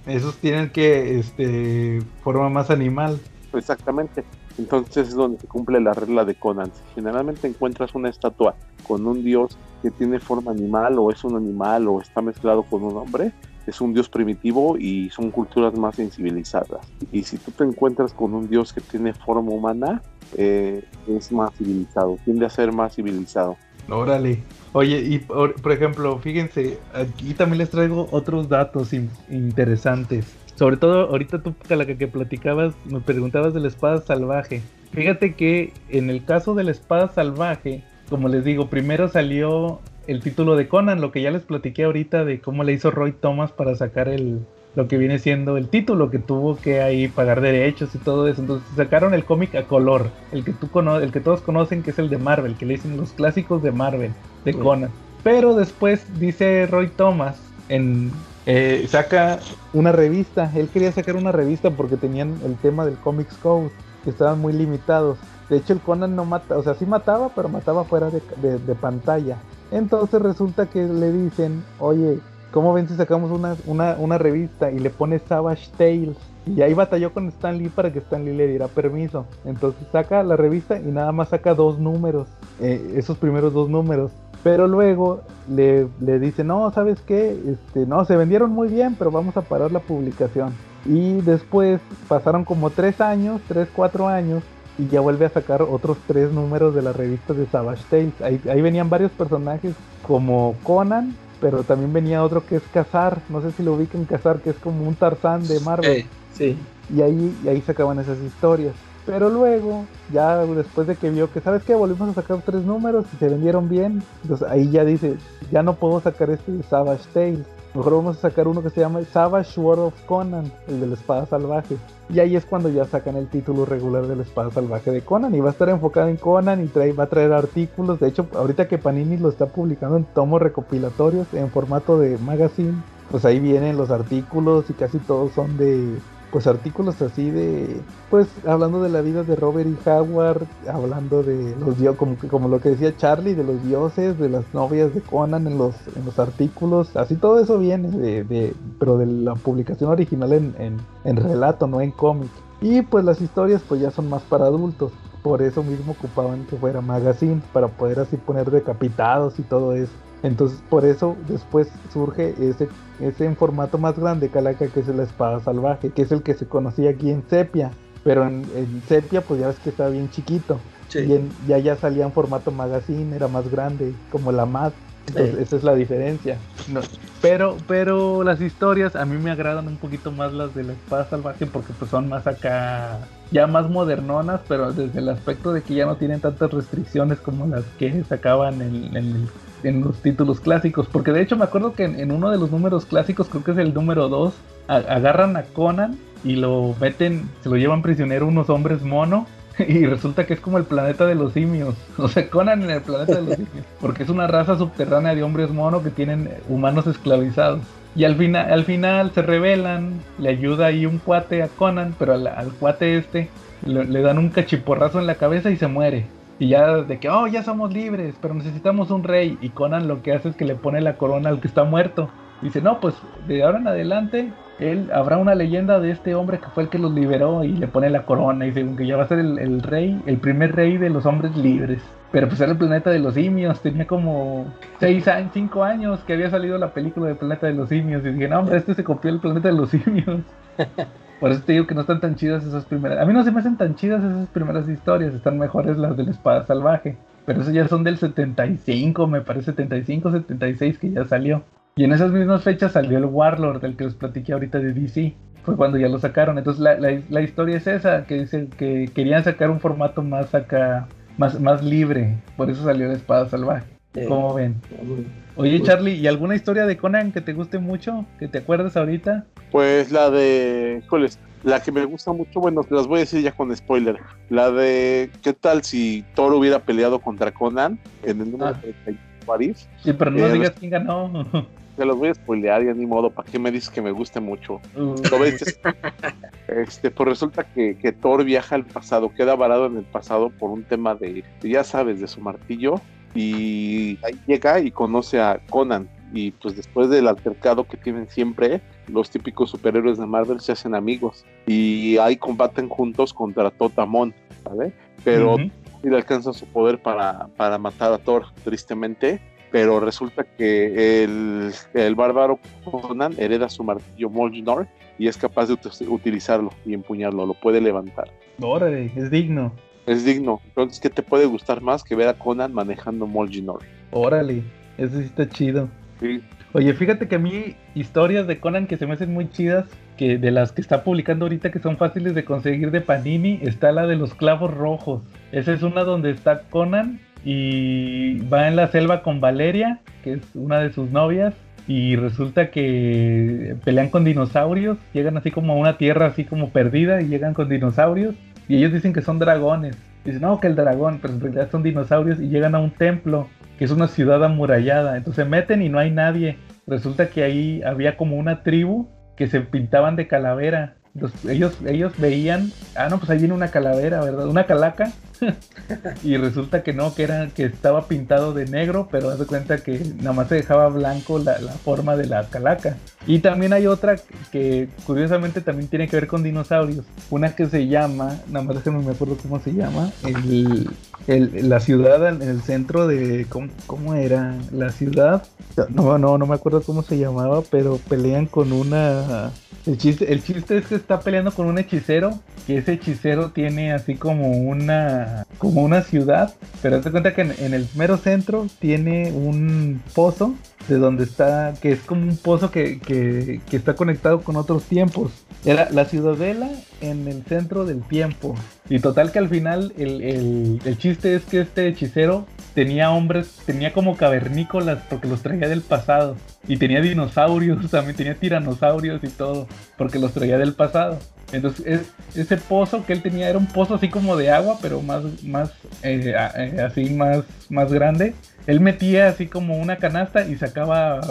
Speaker 2: Esos tienen que, este, forma más animal.
Speaker 3: Exactamente. Entonces es donde se cumple la regla de Conan. generalmente encuentras una estatua con un dios que tiene forma animal o es un animal o está mezclado con un hombre, es un dios primitivo y son culturas más sensibilizadas. Y si tú te encuentras con un dios que tiene forma humana, eh, es más civilizado, tiende a ser más civilizado.
Speaker 2: Órale. Oye, y por, ejemplo, fíjense, aquí también les traigo otros datos interesantes. Sobre todo, ahorita tú, la que platicabas, me preguntabas de la espada salvaje. Fíjate que en el caso de la espada salvaje, como les digo, primero salió el título de Conan, lo que ya les platiqué ahorita de cómo le hizo Roy Thomas para sacar el, lo que viene siendo el título, que tuvo que ahí pagar derechos y todo eso. Entonces sacaron el cómic a color, el que, tú el que todos conocen que es el de Marvel, que le dicen los clásicos de Marvel, de Conan. Pero después dice Roy Thomas en eh, saca una revista. Él quería sacar una revista porque tenían el tema del Comics Code, que estaban muy limitados. De hecho, el Conan no mata, o sea, sí mataba, pero mataba fuera de, pantalla. Entonces resulta que le dicen, oye, ¿cómo ven si sacamos una, una, revista y le pone Savage Tales? Y ahí batalló con Stan Lee para que Stan Lee le diera permiso. Entonces saca la revista y nada más saca dos números, eh, esos primeros dos números. Pero luego le, le dice, no, ¿sabes qué? Este, no, se vendieron muy bien, pero vamos a parar la publicación. Y después pasaron como tres años, tres, cuatro años, y ya vuelve a sacar otros tres números de la revista de Savage Tales. Ahí, venían varios personajes como Conan, pero también venía otro que es Cazar, no sé si lo ubican Cazar, que es como un Tarzán de Marvel.
Speaker 4: sí.
Speaker 2: Y ahí, y ahí sacaban esas historias. Pero luego, ya después de que vio que, ¿sabes qué? Volvimos a sacar tres números y se vendieron bien. Entonces ahí ya dice, ya no puedo sacar este de Savage Tales. Mejor vamos a sacar uno que se llama Savage Sword of Conan, el de la espada salvaje. Y ahí es cuando ya sacan el título regular de la espada salvaje de Conan. Y va a estar enfocado en Conan y va a traer artículos. De hecho, ahorita que Panini lo está publicando en tomos recopilatorios en formato de magazine, pues ahí vienen los artículos y casi todos son de pues artículos así de pues hablando de la vida de Robert y Howard hablando de los dioses como, como lo que decía Charlie de los dioses de las novias de Conan en los en los artículos así todo eso viene de, de pero de la publicación original en, en, en relato no en cómic. Y pues las historias pues ya son más para adultos. Por eso mismo ocupaban que fuera magazine para poder así poner decapitados y todo eso. Entonces por eso después surge ese, ese en formato más grande Calaca que es la espada salvaje, que es el que se conocía aquí en Sepia. Pero en, Sepia pues ya ves que estaba bien chiquito. Y en, ya ya salía en formato magazine, era más grande, como la MAD. Entonces, esa es la diferencia. pero, pero las historias a mí me agradan un poquito más las de la espada salvaje porque pues son más acá, ya más modernonas, pero desde el aspecto de que ya no tienen tantas restricciones como las que sacaban en, en, en los títulos clásicos. Porque de hecho me acuerdo que en, uno de los números clásicos, creo que es el número 2, agarran a Conan y lo meten, se lo llevan prisionero unos hombres mono. Y resulta que es como el planeta de los simios. O sea, Conan en el planeta de los simios. Porque es una raza subterránea de hombres mono que tienen humanos esclavizados. Y al, final al final se revelan, le ayuda ahí un cuate a Conan, pero al, cuate este le, dan un cachiporrazo en la cabeza y se muere. Y ya de que, oh, ya somos libres, pero necesitamos un rey. Y Conan lo que hace es que le pone la corona al que está muerto. Dice, no, pues de ahora en adelante, él habrá una leyenda de este hombre que fue el que los liberó y le pone la corona. Y dice que ya va a ser el, rey, el primer rey de los hombres libres. Pero pues era el planeta de los simios, tenía como 6 años, 5 años que había salido la película del planeta de los simios. Y dije, no, hombre, este se copió el planeta de los simios. Por eso te digo que no están tan chidas esas primeras. A mí no se me hacen tan chidas esas primeras historias. Están mejores las de la espada salvaje. Pero esas ya son del 75, me parece 75, 76 que ya salió. Y en esas mismas fechas salió el Warlord, del que les platiqué ahorita de DC. Fue cuando ya lo sacaron. Entonces la, la, historia es esa, que dice que querían sacar un formato más acá, más, más libre. Por eso salió la espada salvaje. ¿Cómo ven? Oye, Charlie, ¿y alguna historia de Conan que te guste mucho? ¿Que te acuerdes ahorita?
Speaker 3: Pues la de. Híjoles, la que me gusta mucho, bueno, las voy a decir ya con spoiler. La de. ¿Qué tal si Thor hubiera peleado contra Conan en el número de ah.
Speaker 2: París? Sí, pero no eh, digas quién ganó.
Speaker 3: Te los voy a spoilear ya ni modo, ¿para qué me dices que me guste mucho? ¿Lo ves? este, pues resulta que, que, Thor viaja al pasado, queda varado en el pasado por un tema de, ya sabes, de su martillo y ahí llega y conoce a Conan. Y pues después del altercado que tienen siempre, los típicos superhéroes de Marvel se hacen amigos. Y ahí combaten juntos contra Totamon, ¿vale? Pero le alcanza su poder para, para matar a Thor, tristemente, pero resulta que el, el bárbaro Conan hereda su martillo Mjolnir y es capaz de utilizarlo y empuñarlo, lo puede levantar.
Speaker 2: Órale, es digno
Speaker 3: es digno. Entonces, ¿qué te puede gustar más que ver a Conan manejando Molginor?
Speaker 2: Órale, eso sí está chido. Sí. Oye, fíjate que a mí historias de Conan que se me hacen muy chidas, que de las que está publicando ahorita que son fáciles de conseguir de Panini, está la de los clavos rojos. Esa es una donde está Conan y va en la selva con Valeria, que es una de sus novias, y resulta que pelean con dinosaurios, llegan así como a una tierra así como perdida y llegan con dinosaurios y ellos dicen que son dragones. Dicen, no, que el dragón, pero en realidad son dinosaurios y llegan a un templo, que es una ciudad amurallada. Entonces se meten y no hay nadie. Resulta que ahí había como una tribu que se pintaban de calavera ellos, ellos veían, ah, no, pues ahí viene una calavera, ¿verdad? Una calaca. y resulta que no, que era que estaba pintado de negro, pero haz de cuenta que nada más se dejaba blanco la, forma de la calaca. Y también hay otra que curiosamente también tiene que ver con dinosaurios. Una que se llama, nada más no me acuerdo cómo se llama, el, la ciudad en el centro de, ¿cómo, ¿cómo, era? La ciudad, no, no, no me acuerdo cómo se llamaba, pero pelean con una el chiste, el chiste es que está peleando con un hechicero, que ese hechicero tiene así como una como una ciudad, pero hazte cuenta que en, el mero centro tiene un pozo de donde está, que es como un pozo que, que, está conectado con otros tiempos. Era la ciudadela en el centro del tiempo. Y total que al final el, el, el chiste es que este hechicero tenía hombres, tenía como cavernícolas porque los traía del pasado. Y tenía dinosaurios, también tenía tiranosaurios y todo, porque los traía del pasado. Entonces ese pozo que él tenía era un pozo así como de agua, pero más, más eh, eh, así más, más grande. Él metía así como una canasta y sacaba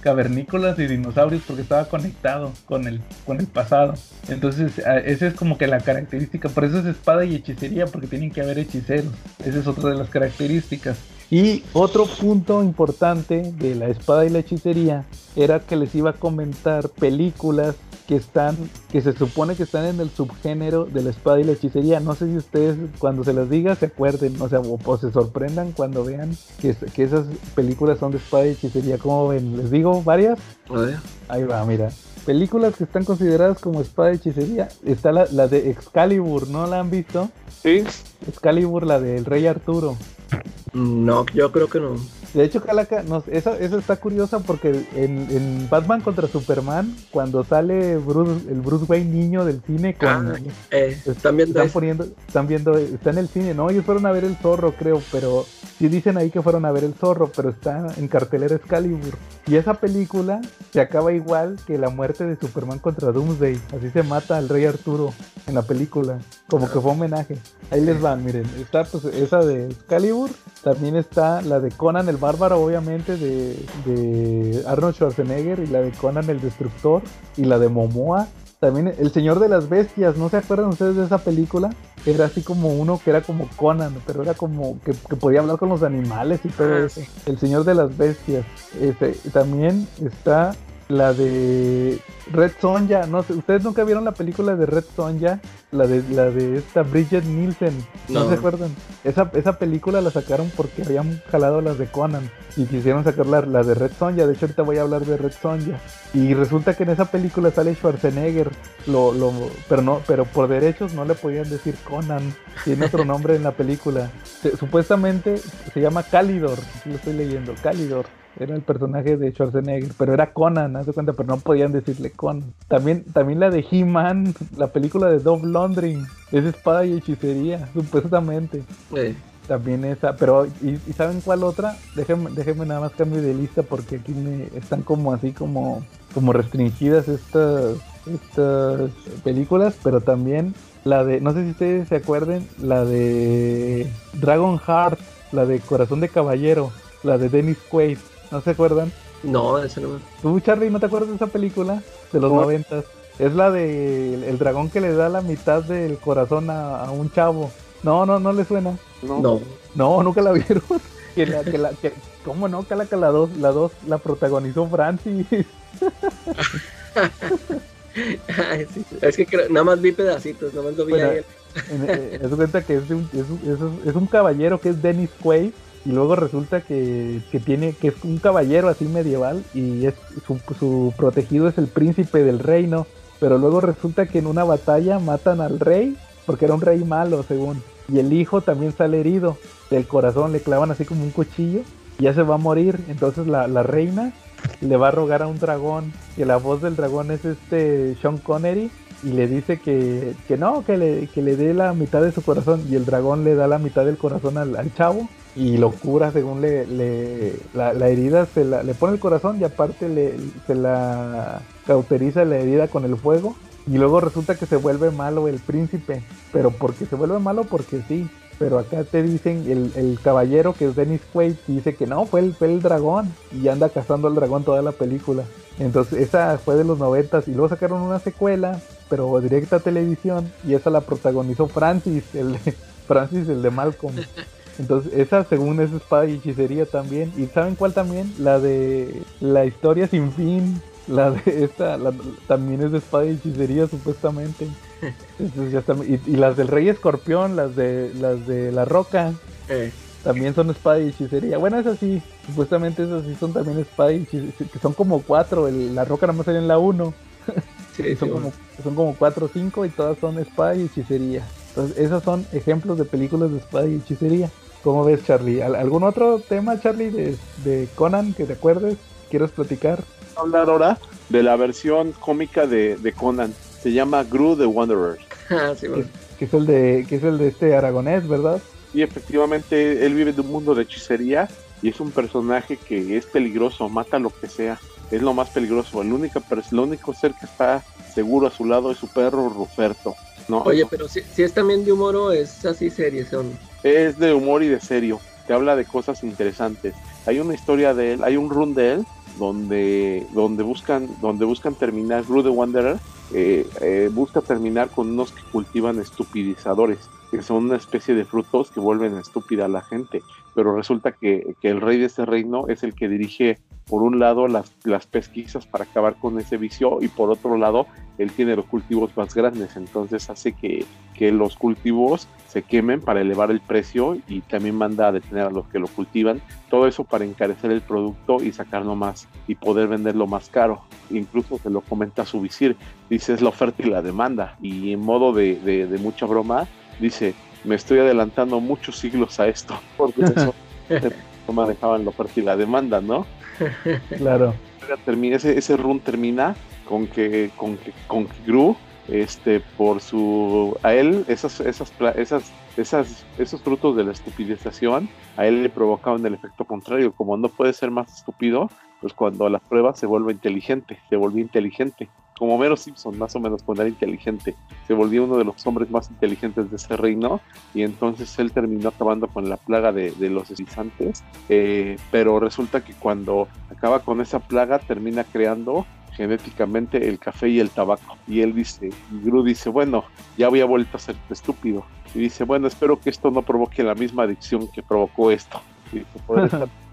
Speaker 2: cavernícolas y dinosaurios porque estaba conectado con el, con el pasado. Entonces, esa es como que la característica. Por eso es espada y hechicería, porque tienen que haber hechiceros. Esa es otra de las características. Y otro punto importante de la espada y la hechicería era que les iba a comentar películas que están, que se supone que están en el subgénero de la espada y la hechicería. No sé si ustedes cuando se las diga se acuerden, o sea, o, se sorprendan cuando vean que, que, esas películas son de espada y hechicería. ¿Cómo ven? ¿Les digo varias? Ahí va, mira. Películas que están consideradas como espada y hechicería. Está la, la de Excalibur, ¿no la han visto?
Speaker 3: Sí.
Speaker 2: Excalibur, la del Rey Arturo.
Speaker 4: No, yo creo que no.
Speaker 2: De hecho, Calaca, no, esa, está curiosa porque en, Batman contra Superman, cuando sale Bruce, el Bruce Wayne niño del cine, con,
Speaker 4: ah, eh, están viendo,
Speaker 2: están poniendo, están viendo, está en el cine, no, ellos fueron a ver el zorro, creo, pero sí dicen ahí que fueron a ver el zorro, pero está en cartelera Excalibur. Y esa película se acaba igual que la muerte de Superman contra Doomsday, así se mata al Rey Arturo en la película, como que fue homenaje. Ahí les van, miren, está pues, esa de Excalibur, también está la de Conan el Bárbaro, obviamente, de, Arnold Schwarzenegger, y la de Conan el Destructor, y la de Momoa. También El Señor de las Bestias, ¿no se acuerdan ustedes de esa película? Era así como uno que era como Conan, pero era como que, podía hablar con los animales y todo ah, eso. El Señor de las Bestias. Este, también está la de Red Sonja, no sé, ustedes nunca vieron la película de Red Sonja, la de la de esta Bridget Nielsen, no, se acuerdan. Esa, esa película la sacaron porque habían jalado las de Conan y quisieron sacar la, de Red Sonja, de hecho ahorita voy a hablar de Red Sonja. Y resulta que en esa película sale Schwarzenegger, lo, lo, pero no, pero por derechos no le podían decir Conan, tiene otro nombre en la película. supuestamente se llama Calidor, lo estoy leyendo, Calidor era el personaje de Schwarzenegger, pero era Conan, haz de cuenta, pero no podían decirle Conan. También, también la de He-Man, la película de Dove Laundry, es espada y hechicería, supuestamente. También esa, pero ¿y, saben cuál otra? Déjenme, déjenme nada más cambio de lista porque aquí me están como así como, como restringidas estas, estas películas, pero también la de, no sé si ustedes se acuerden, la de Dragon Heart, la de Corazón de Caballero, la de Dennis Quaid. ¿No se acuerdan?
Speaker 4: No, ese no.
Speaker 2: ¿Tú, Charlie, no te acuerdas de esa película? De los noventas. Es la de el, dragón que le da la mitad del corazón a, un chavo. No, no, no le suena.
Speaker 4: No.
Speaker 2: No, nunca la vieron. que la, que la, que, ¿Cómo no? Que la, que la dos, la dos la protagonizó Francis.
Speaker 4: Es que nada más vi pedacitos, nada más lo vi bueno.
Speaker 2: Eh, es cuenta que es un, es, un, caballero que es Dennis Quaid y luego resulta que, tiene que es un caballero así medieval y es su, protegido es el príncipe del reino pero luego resulta que en una batalla matan al rey porque era un rey malo según y el hijo también sale herido del corazón le clavan así como un cuchillo y ya se va a morir. Entonces la, reina le va a rogar a un dragón y la voz del dragón es este Sean Connery y le dice que, que no, que le, que le dé la mitad de su corazón y el dragón le da la mitad del corazón al chavo y lo cura según le, le la, la, herida se la, le pone el corazón y aparte le, se la cauteriza la herida con el fuego y luego resulta que se vuelve malo el príncipe, pero porque se vuelve malo porque sí. Pero acá te dicen, el, el caballero que es Dennis Quaid dice que no, fue el, fue el dragón y anda cazando al dragón toda la película. Entonces esa fue de los noventas y luego sacaron una secuela, pero directa a televisión y esa la protagonizó Francis, el Francis el de Malcolm. Entonces esa según es espada y hechicería también. ¿Y saben cuál también? La de la historia sin fin la de esta la, también es de espada y hechicería supuestamente. Entonces, ya está, y, y, las del Rey Escorpión, las de las de la Roca,
Speaker 4: Eh,
Speaker 2: también son espada y hechicería. Bueno, esas sí, supuestamente esas sí son también espada y hechicería, que son como cuatro, el- la Roca nada más sale en la uno.
Speaker 4: sí,
Speaker 2: son,
Speaker 4: sí,
Speaker 2: como, son como cuatro o cinco y todas son espada y hechicería. Entonces, esos son ejemplos de películas de espada y hechicería. ¿Cómo ves, Charlie? ¿Al- ¿Algún otro tema, Charlie, de, de Conan que te acuerdes? ¿Quieres platicar?
Speaker 3: hablar ahora de la versión cómica de, de Conan. Se llama Gru the Wanderer.
Speaker 4: Ah, sí, bueno.
Speaker 2: Que es el de, que es el de este aragonés, ¿verdad?
Speaker 3: Y efectivamente él vive de un mundo de hechicería y es un personaje que es peligroso, mata lo que sea. Es lo más peligroso. El único, el único ser que está seguro a su lado es su perro Ruperto. ¿no?
Speaker 4: Oye, pero si, si es también de humor o es así serie, son.
Speaker 3: Es de humor y de serio. Te habla de cosas interesantes. Hay una historia de él, hay un run de él donde, donde buscan, donde buscan terminar, Gru the Wanderer eh, eh, busca terminar con unos que cultivan estupidizadores, que son una especie de frutos que vuelven estúpida a la gente. Pero resulta que, que el rey de ese reino es el que dirige, por un lado, las, pesquisas para acabar con ese vicio, y por otro lado, él tiene los cultivos más grandes. Entonces hace que, que los cultivos se quemen para elevar el precio y también manda a detener a los que lo cultivan. Todo eso para encarecer el producto y sacarlo más y poder venderlo más caro. Incluso se lo comenta a su visir. Dice es la oferta y la demanda. Y en modo de, de, de mucha broma, dice me estoy adelantando muchos siglos a esto. Porque eso no manejaban la oferta y la demanda, ¿no?
Speaker 2: Claro.
Speaker 3: Ese, ese run termina con que, con que, con que Gru este por su a él esas esas esas esas esos frutos de la estupidización a él le provocaban el efecto contrario como no puede ser más estúpido pues cuando a la prueba se vuelve inteligente se volvió inteligente como Mero Simpson más o menos cuando era inteligente se volvió uno de los hombres más inteligentes de ese reino y entonces él terminó acabando con la plaga de, de los escizantes eh, pero resulta que cuando acaba con esa plaga termina creando genéticamente el café y el tabaco. Y él dice, y Gru dice, bueno, ya había vuelto a ser estúpido. Y dice, bueno, espero que esto no provoque la misma adicción que provocó esto. Y dice,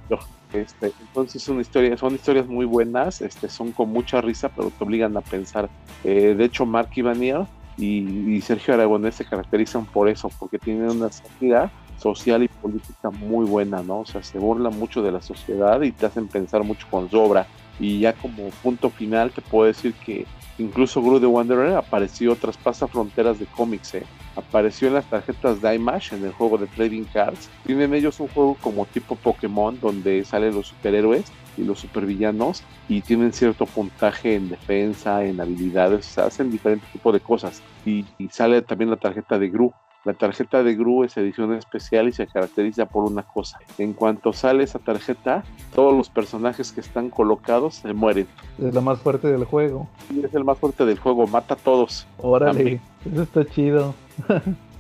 Speaker 3: Este, entonces son historias muy buenas, este, son con mucha risa, pero te obligan a pensar. Eh, de hecho, Mark Ivanier y, Sergio Aragonés se caracterizan por eso, porque tienen una sátira social y política muy buena, ¿no? O sea, se burlan mucho de la sociedad y te hacen pensar mucho con su obra. Y ya como punto final te puedo decir que incluso Gru the Wanderer apareció, traspasa fronteras de cómics, ¿eh? Apareció en las tarjetas Dimash, en el juego de Trading Cards. Tienen ellos un juego como tipo Pokémon, donde salen los superhéroes y los supervillanos y tienen cierto puntaje en defensa, en habilidades, hacen diferentes tipos de cosas. Y, y sale también la tarjeta de Gru. La tarjeta de Gru es edición especial y se caracteriza por una cosa. En cuanto sale esa tarjeta, todos los personajes que están colocados se mueren.
Speaker 2: Es la más fuerte del juego.
Speaker 3: Y es el más fuerte del juego, mata a todos.
Speaker 2: Órale,
Speaker 3: También.
Speaker 2: eso está chido.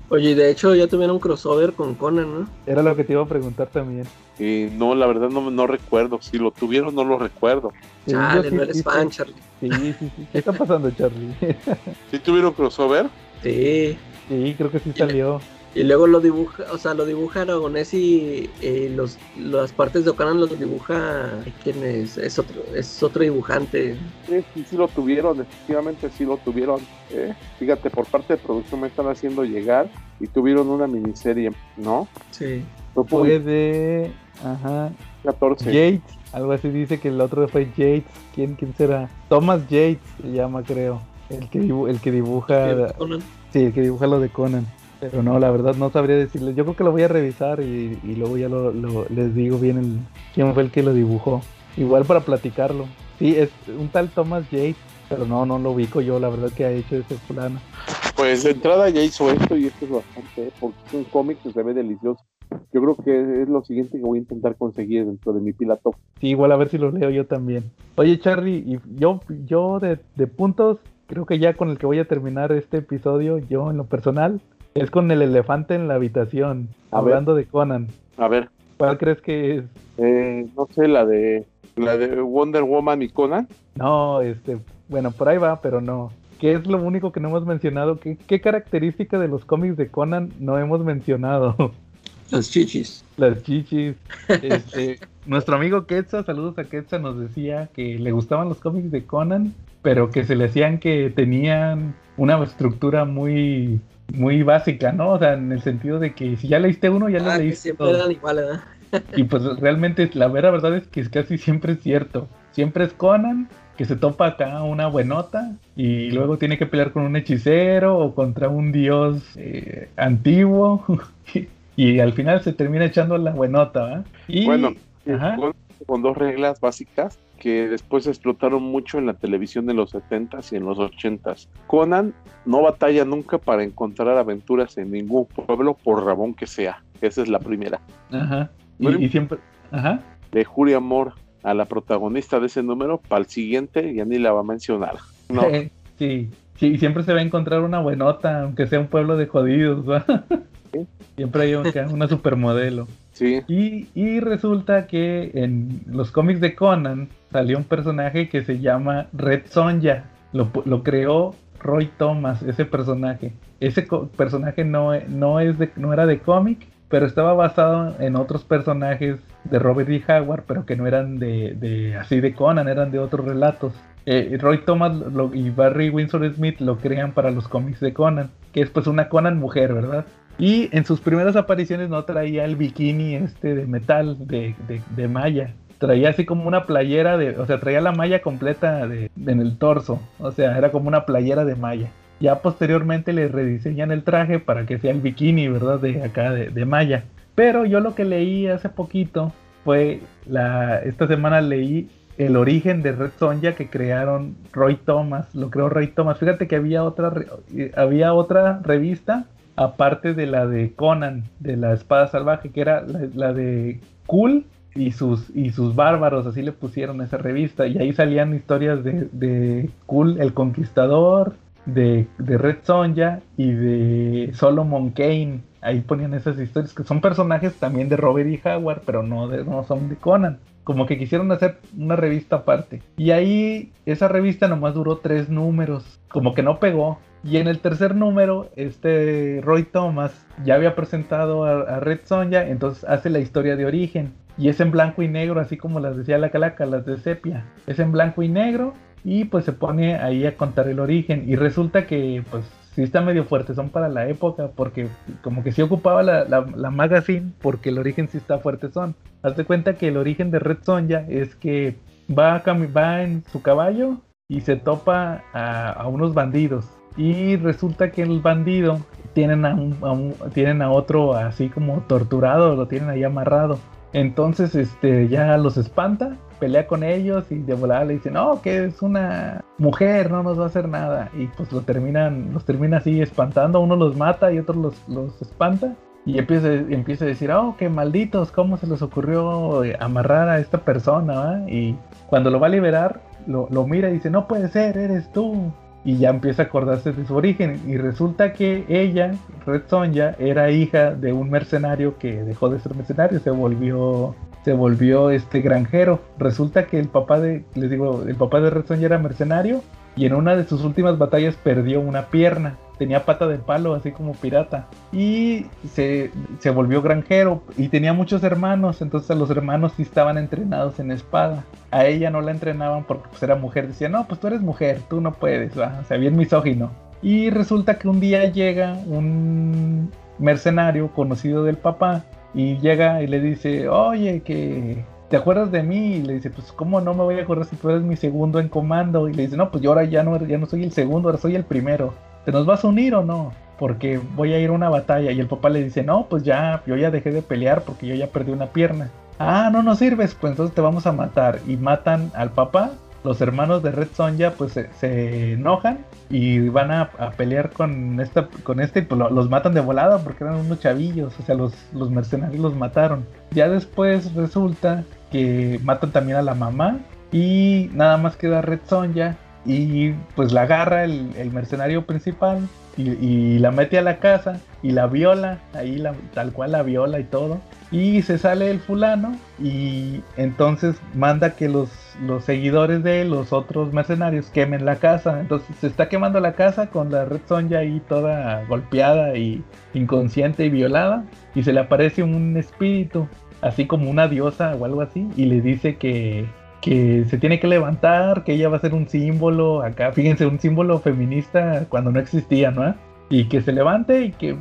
Speaker 4: Oye, y de hecho ya tuvieron un crossover con Conan, ¿no?
Speaker 2: Era lo que te iba a preguntar también.
Speaker 3: Eh, no, la verdad no, no recuerdo. Si lo tuvieron, no lo recuerdo.
Speaker 2: Sí,
Speaker 4: Chale,
Speaker 2: sí-
Speaker 4: no eres
Speaker 2: sí
Speaker 4: fan, Charlie.
Speaker 2: Sí, sí, sí. ¿Qué está pasando, Charlie?
Speaker 3: Si tuvieron crossover,
Speaker 4: Sí.
Speaker 2: Sí, creo que sí salió.
Speaker 4: Y luego lo dibuja, o sea, lo dibuja Aragonés y eh, los, las partes de Conan los dibuja. ¿Quién es? Es otro, es otro dibujante.
Speaker 3: sí, sí lo tuvieron, efectivamente sí lo tuvieron. eh. Fíjate, por parte de producción me están haciendo llegar y tuvieron una miniserie, ¿no?
Speaker 4: Sí.
Speaker 3: Fue por
Speaker 2: Fue de. Ajá.
Speaker 3: 14.
Speaker 2: Yates. Algo así dice que el otro fue Yates. ¿Quién, quién será? Thomas Yates se llama, creo. El que, dibu- el que dibuja. Sí, el que dibuja lo de Conan. Pero no, la verdad no sabría decirles. Yo creo que lo voy a revisar y, y luego ya lo, lo- les digo bien el, quién fue el que lo dibujó. Igual para platicarlo. Sí, es un tal Thomas Yates, pero no, no lo ubico yo, la verdad que ha hecho ese fulano.
Speaker 3: Pues de entrada ya hizo esto y esto es bastante, ¿eh? porque es un cómic que se ve delicioso. Yo creo que es lo siguiente que voy a intentar conseguir dentro de mi pila top.
Speaker 2: Sí, igual a ver si lo leo yo también. Oye, Charlie, y yo, yo de, de puntos, creo que ya con el que voy a terminar este episodio, yo en lo personal, es con el elefante en la habitación,
Speaker 3: A
Speaker 2: hablando de Conan.
Speaker 3: A ver,
Speaker 2: ¿Cuál crees que es?
Speaker 3: eh, no sé, la de la de Wonder Woman y Conan.
Speaker 2: No, este, bueno, por ahí va, pero no. ¿Qué es lo único que no hemos mencionado? ¿Qué, qué característica de los cómics de Conan no hemos mencionado?
Speaker 4: Los chichis.
Speaker 2: Las chichis. Este, nuestro amigo Quetzal, saludos a Quetzal, nos decía que le gustaban los cómics de Conan, pero que se le hacían que tenían una estructura muy muy básica, ¿no? O sea, en el sentido de que si ya leíste uno, ya lo
Speaker 4: Ah, que
Speaker 2: leíste
Speaker 4: siempre
Speaker 2: todo.
Speaker 4: eran iguales, ¿verdad?
Speaker 2: Y pues realmente la vera verdad es que casi siempre es cierto. Siempre es Conan que se topa acá una buenota y luego tiene que pelear con un hechicero o contra un dios eh, antiguo y al final se termina echando la buenota. Y,
Speaker 3: Bueno,
Speaker 2: Ajá.
Speaker 3: con, con dos reglas básicas que después explotaron mucho en la televisión de los 70s y en los 80s. Conan no batalla nunca para encontrar aventuras en ningún pueblo, por rabón que sea. Esa es la primera.
Speaker 2: ajá, y,
Speaker 3: No
Speaker 2: y siempre, ajá,
Speaker 3: Le jure amor a la protagonista de ese número, para el siguiente ya ni la va a mencionar. No,
Speaker 2: sí, sí, y siempre se va a encontrar una buenota, aunque sea un pueblo de jodidos. Siempre hay una, una supermodelo. Y, resulta que en los cómics de Conan salió un personaje que se llama Red Sonja. Lo, creó Roy Thomas, ese personaje. Ese personaje no, no, era de cómic, pero estaba basado en otros personajes de Robert E. Howard, pero que no eran de, de- así de Conan, eran de otros relatos. Eh, Roy Thomas y Barry Windsor Smith lo crean para los cómics de Conan, que es pues una Conan mujer, ¿verdad? Y en sus primeras apariciones no traía el bikini este de metal, de, de, malla. Traía así como una playera de, o sea, traía la malla completa de, en el torso. O sea, era como una playera de malla. Ya posteriormente le rediseñan el traje para que sea el bikini, ¿verdad? De acá, de, de malla. Pero yo lo que leí hace poquito fue, esta semana leí el origen de Red Sonja que crearon Roy Thomas, lo creó Roy Thomas. Fíjate que había otra, eh, había otra revista aparte de la de Conan, de la espada salvaje, que era la, de Cool y sus, y sus bárbaros, así le pusieron esa revista. Y ahí salían historias de, de Cool el Conquistador, de, de Red Sonja y de Solomon Kane. Ahí ponían esas historias que son personajes también de Robert E. Howard, pero no, de, no son de Conan. Como que quisieron hacer una revista aparte. Y ahí esa revista nomás duró tres números. Como que no pegó. Y en el tercer número, este Roy Thomas ya había presentado a, Red Sonja, entonces hace la historia de origen. Y es en blanco y negro, así como las decía la calaca, las de sepia. Es en blanco y negro y pues se pone ahí a contar el origen. Y resulta que pues sí está medio fuerte, son para la época, porque como que sí ocupaba la, la, la magazine, porque el origen sí está fuerte son. Hazte cuenta que el origen de Red Sonja es que va, a va en su caballo y se topa a unos bandidos. Y resulta que el bandido tienen a, tienen a otro así como torturado, lo tienen ahí amarrado. Entonces este ya los espanta, pelea con ellos y de volada le dicen, no, que es una mujer, no nos va a hacer nada. Y pues lo terminan, los termina así espantando, uno los mata y otro los, los espanta. Y empieza, empieza a decir, oh, qué malditos, ¿cómo se les ocurrió eh, amarrar a esta persona? va?". Y cuando lo va a liberar, lo, lo mira y dice, no puede ser, eres tú. Y ya empieza a acordarse de su origen. Y resulta que ella, Red Sonja, era hija de un mercenario que dejó de ser mercenario, se volvió, se volvió este granjero. Resulta que el papá de, les digo, el papá de Red Sonja era mercenario y en una de sus últimas batallas perdió una pierna. Tenía pata de palo, así como pirata. Y se, se volvió granjero y tenía muchos hermanos. Entonces los hermanos sí estaban entrenados en espada. A ella no la entrenaban porque pues, era mujer. Decían, no, pues tú eres mujer, tú no puedes. ¿va? O sea, bien misógino. Y resulta que un día llega un mercenario conocido del papá y llega y le dice, oye, que ¿te acuerdas de mí? Y le dice, pues ¿cómo no me voy a acordar si tú eres mi segundo en comando? Y le dice, no, pues yo ahora ya no, ya no soy el segundo, ahora soy el primero. ¿Te nos vas a unir o no? Porque voy a ir a una batalla. Y el papá le dice, no, pues ya, yo ya dejé de pelear porque yo ya perdí una pierna. Ah, no nos sirves, pues entonces te vamos a matar. Y matan al papá los hermanos de Red Sonja pues se, enojan y van a, pelear con esta con este y pues los matan de volada porque eran unos chavillos, o sea, los, los mercenarios los mataron. Ya después resulta que matan también a la mamá y nada más queda Red Sonja y pues la agarra el, mercenario principal y, la mete a la casa y la viola, ahí la, tal cual la viola y todo. Y se sale el fulano y entonces manda que los, los seguidores de los otros mercenarios quemen la casa. Entonces se está quemando la casa con la Red Sonja ahí toda golpeada y inconsciente y violada. Y se le aparece un espíritu, así como una diosa o algo así, y le dice que, que se tiene que levantar, que ella va a ser un símbolo, acá, fíjense, un símbolo feminista cuando no existía, ¿no? Y que se levante y que,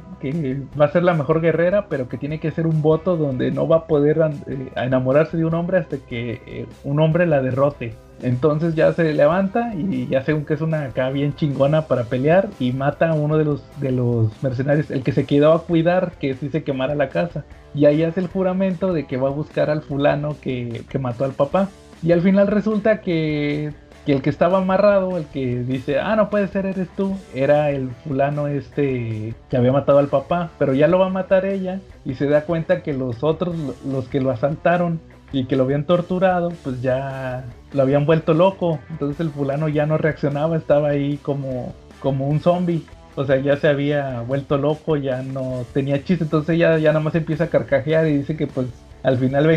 Speaker 2: va a ser la mejor guerrera, pero que tiene que ser un voto donde no va a poder eh, enamorarse de un hombre hasta que eh, un hombre la derrote. Entonces ya se levanta y ya según que es una acá bien chingona para pelear y mata a uno de los, de los mercenarios, el que se quedó a cuidar que si se quemara la casa. Y ahí hace el juramento de que va a buscar al fulano que, que mató al papá. Y al final resulta que, el que estaba amarrado, el que dice, ah, no puede ser, eres tú, era el fulano este que había matado al papá, pero ya lo va a matar ella y se da cuenta que los otros, los que lo asaltaron y que lo habían torturado, pues ya lo habían vuelto loco. Entonces el fulano ya no reaccionaba, estaba ahí como, como un zombie. O sea, ya se había vuelto loco, ya no tenía chiste. Entonces ella ya nada más empieza a carcajear y dice que pues al final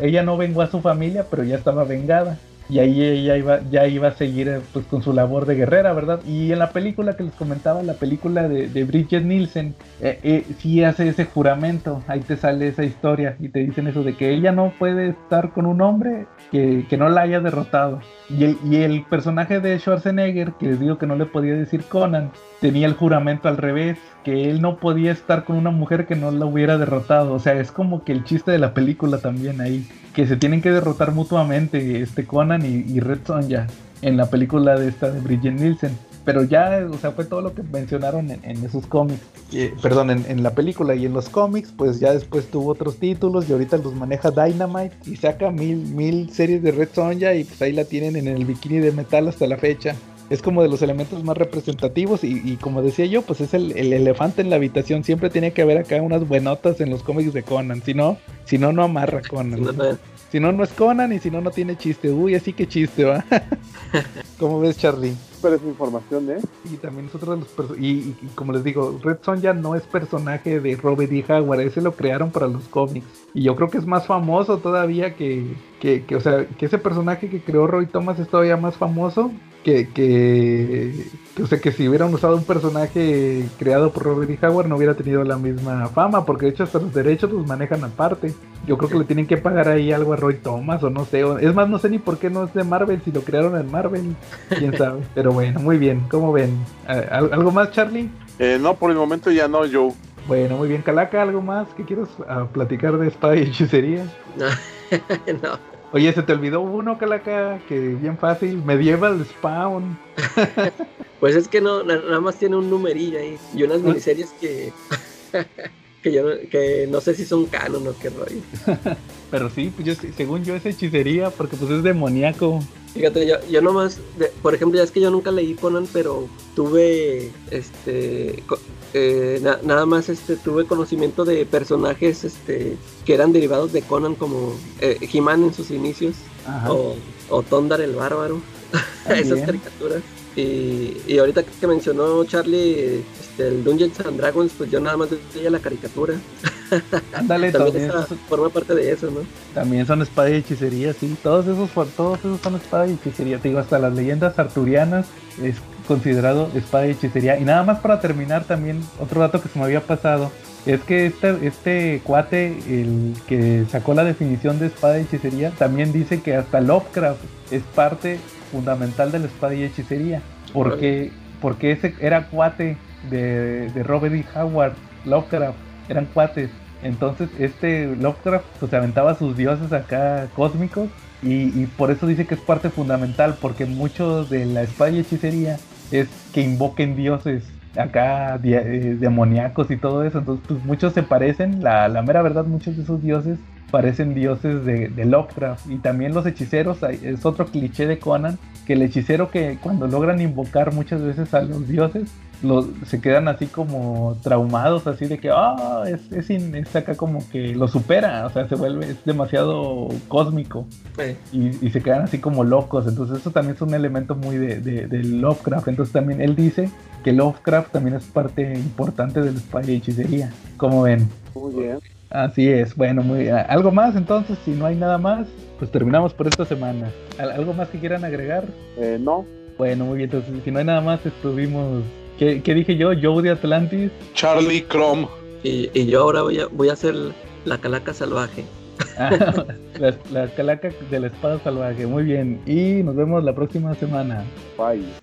Speaker 2: ella no vengó a su familia, pero ya estaba vengada. Y ahí ella iba, ya iba a seguir eh, pues, con su labor de guerrera, ¿verdad? Y en la película que les comentaba, la película de, Bridget Nielsen, eh, eh, sí hace ese juramento, ahí te sale esa historia y te dicen eso de que ella no puede estar con un hombre que, que no la haya derrotado. Y el, y el personaje de Schwarzenegger, que les digo que no le podía decir Conan, tenía el juramento al revés, que él no podía estar con una mujer que no la hubiera derrotado. O sea, es como que el chiste de la película también ahí, que se tienen que derrotar mutuamente este Conan y, Red Sonja en la película de esta de Bridget Nielsen. Pero ya, o sea, fue todo lo que mencionaron en, esos cómics. perdón, en, la película y en los cómics, pues ya después tuvo otros títulos y ahorita los maneja Dynamite y saca mil, mil series de Red Sonja y pues ahí la tienen en el bikini de metal hasta la fecha es como de los elementos más representativos y, como decía yo, pues es el, elefante en la habitación. Siempre tiene que haber acá unas buenotas en los cómics de Conan. Si no, si no, no amarra Conan. Si no, no es Conan y si no, no tiene chiste. Uy, así que chiste, ¿va? ¿Cómo ves, Charlie?
Speaker 3: Es ¿eh?
Speaker 2: Y también nosotros los y, y, como les digo, Red Son ya no es personaje de Robert E. Howard, ese lo crearon para los cómics. Y yo creo que es más famoso todavía que, que, que, o sea, que ese personaje que creó Roy Thomas es todavía más famoso que, que, o sea, que si hubieran usado un personaje creado por Robert E. Howard no hubiera tenido la misma fama, porque de hecho hasta los derechos los manejan aparte. Yo creo que le tienen que pagar ahí algo a Roy Thomas o no sé. es más, no sé ni por qué no es de Marvel, si lo crearon en Marvel, quién sabe. Pero bueno, muy bien, ¿cómo ven? ¿Algo más, Charlie?
Speaker 3: Eh, no, por el momento ya no, Joe.
Speaker 2: Bueno, muy bien, Calaca, ¿algo más que quieras ah, platicar de espada y hechicería?
Speaker 4: no.
Speaker 2: Oye, se te olvidó uno, Calaca, que bien fácil, Medieval Spawn.
Speaker 4: pues es que no, nada más tiene un numerillo ahí. Y unas miniseries que. que yo que no sé si son canon o qué rollo.
Speaker 2: Pero sí, pues yo, según yo es hechicería, porque pues es demoníaco.
Speaker 4: Fíjate, yo, yo nomás, por ejemplo, ya es que yo nunca leí Conan, pero tuve este eh, nada más este tuve conocimiento de personajes este que eran derivados de Conan como eh, He-Man en sus inicios o, o, Tondar el bárbaro esas caricaturas y, y, ahorita que mencionó Charlie este, el Dungeons and Dragons pues yo nada más veía la caricatura
Speaker 2: Ándale,
Speaker 4: también, forma parte de eso, ¿no?
Speaker 2: También son espada y hechicería, sí. Todos esos, todos esos son espada y hechicería. Te digo, hasta las leyendas arturianas es considerado espada y hechicería. Y nada más para terminar también, otro dato que se me había pasado. Es que este, este cuate, el que sacó la definición de espada y hechicería, también dice que hasta Lovecraft es parte fundamental de la espada y hechicería. Porque, porque ese era cuate de, de Robert E. Howard, Lovecraft, eran cuates. Entonces este Lovecraft pues aventaba sus dioses acá cósmicos y, por eso dice que es parte fundamental porque mucho de la espada y hechicería es que invoquen dioses acá eh, demoníacos y todo eso. Entonces pues muchos se parecen, la, la mera verdad muchos de esos dioses parecen dioses de, de Lovecraft. Y también los hechiceros, es otro cliché de Conan, que el hechicero que cuando logran invocar muchas veces a los dioses, se quedan así como traumados, así de que, ah, es, es, acá como que lo supera, o sea, se vuelve, es demasiado cósmico. Y, se quedan así como locos, entonces eso también es un elemento muy de, de, Lovecraft, entonces también él dice que Lovecraft también es parte importante del spy y hechicería, como ven.
Speaker 3: Muy bien.
Speaker 2: Así es, bueno, muy algo más entonces, si no hay nada más, pues terminamos por esta semana. ¿Algo más que quieran agregar?
Speaker 3: Eh, no.
Speaker 2: Bueno, muy bien, entonces si no hay nada más, estuvimos ¿Qué, dije yo? Joe de Atlantis.
Speaker 3: Charlie Crom.
Speaker 4: Y, yo ahora voy a, voy a hacer la calaca salvaje.
Speaker 2: Ah, la, calaca de la espada salvaje. Muy bien. Y nos vemos la próxima semana.
Speaker 3: Bye.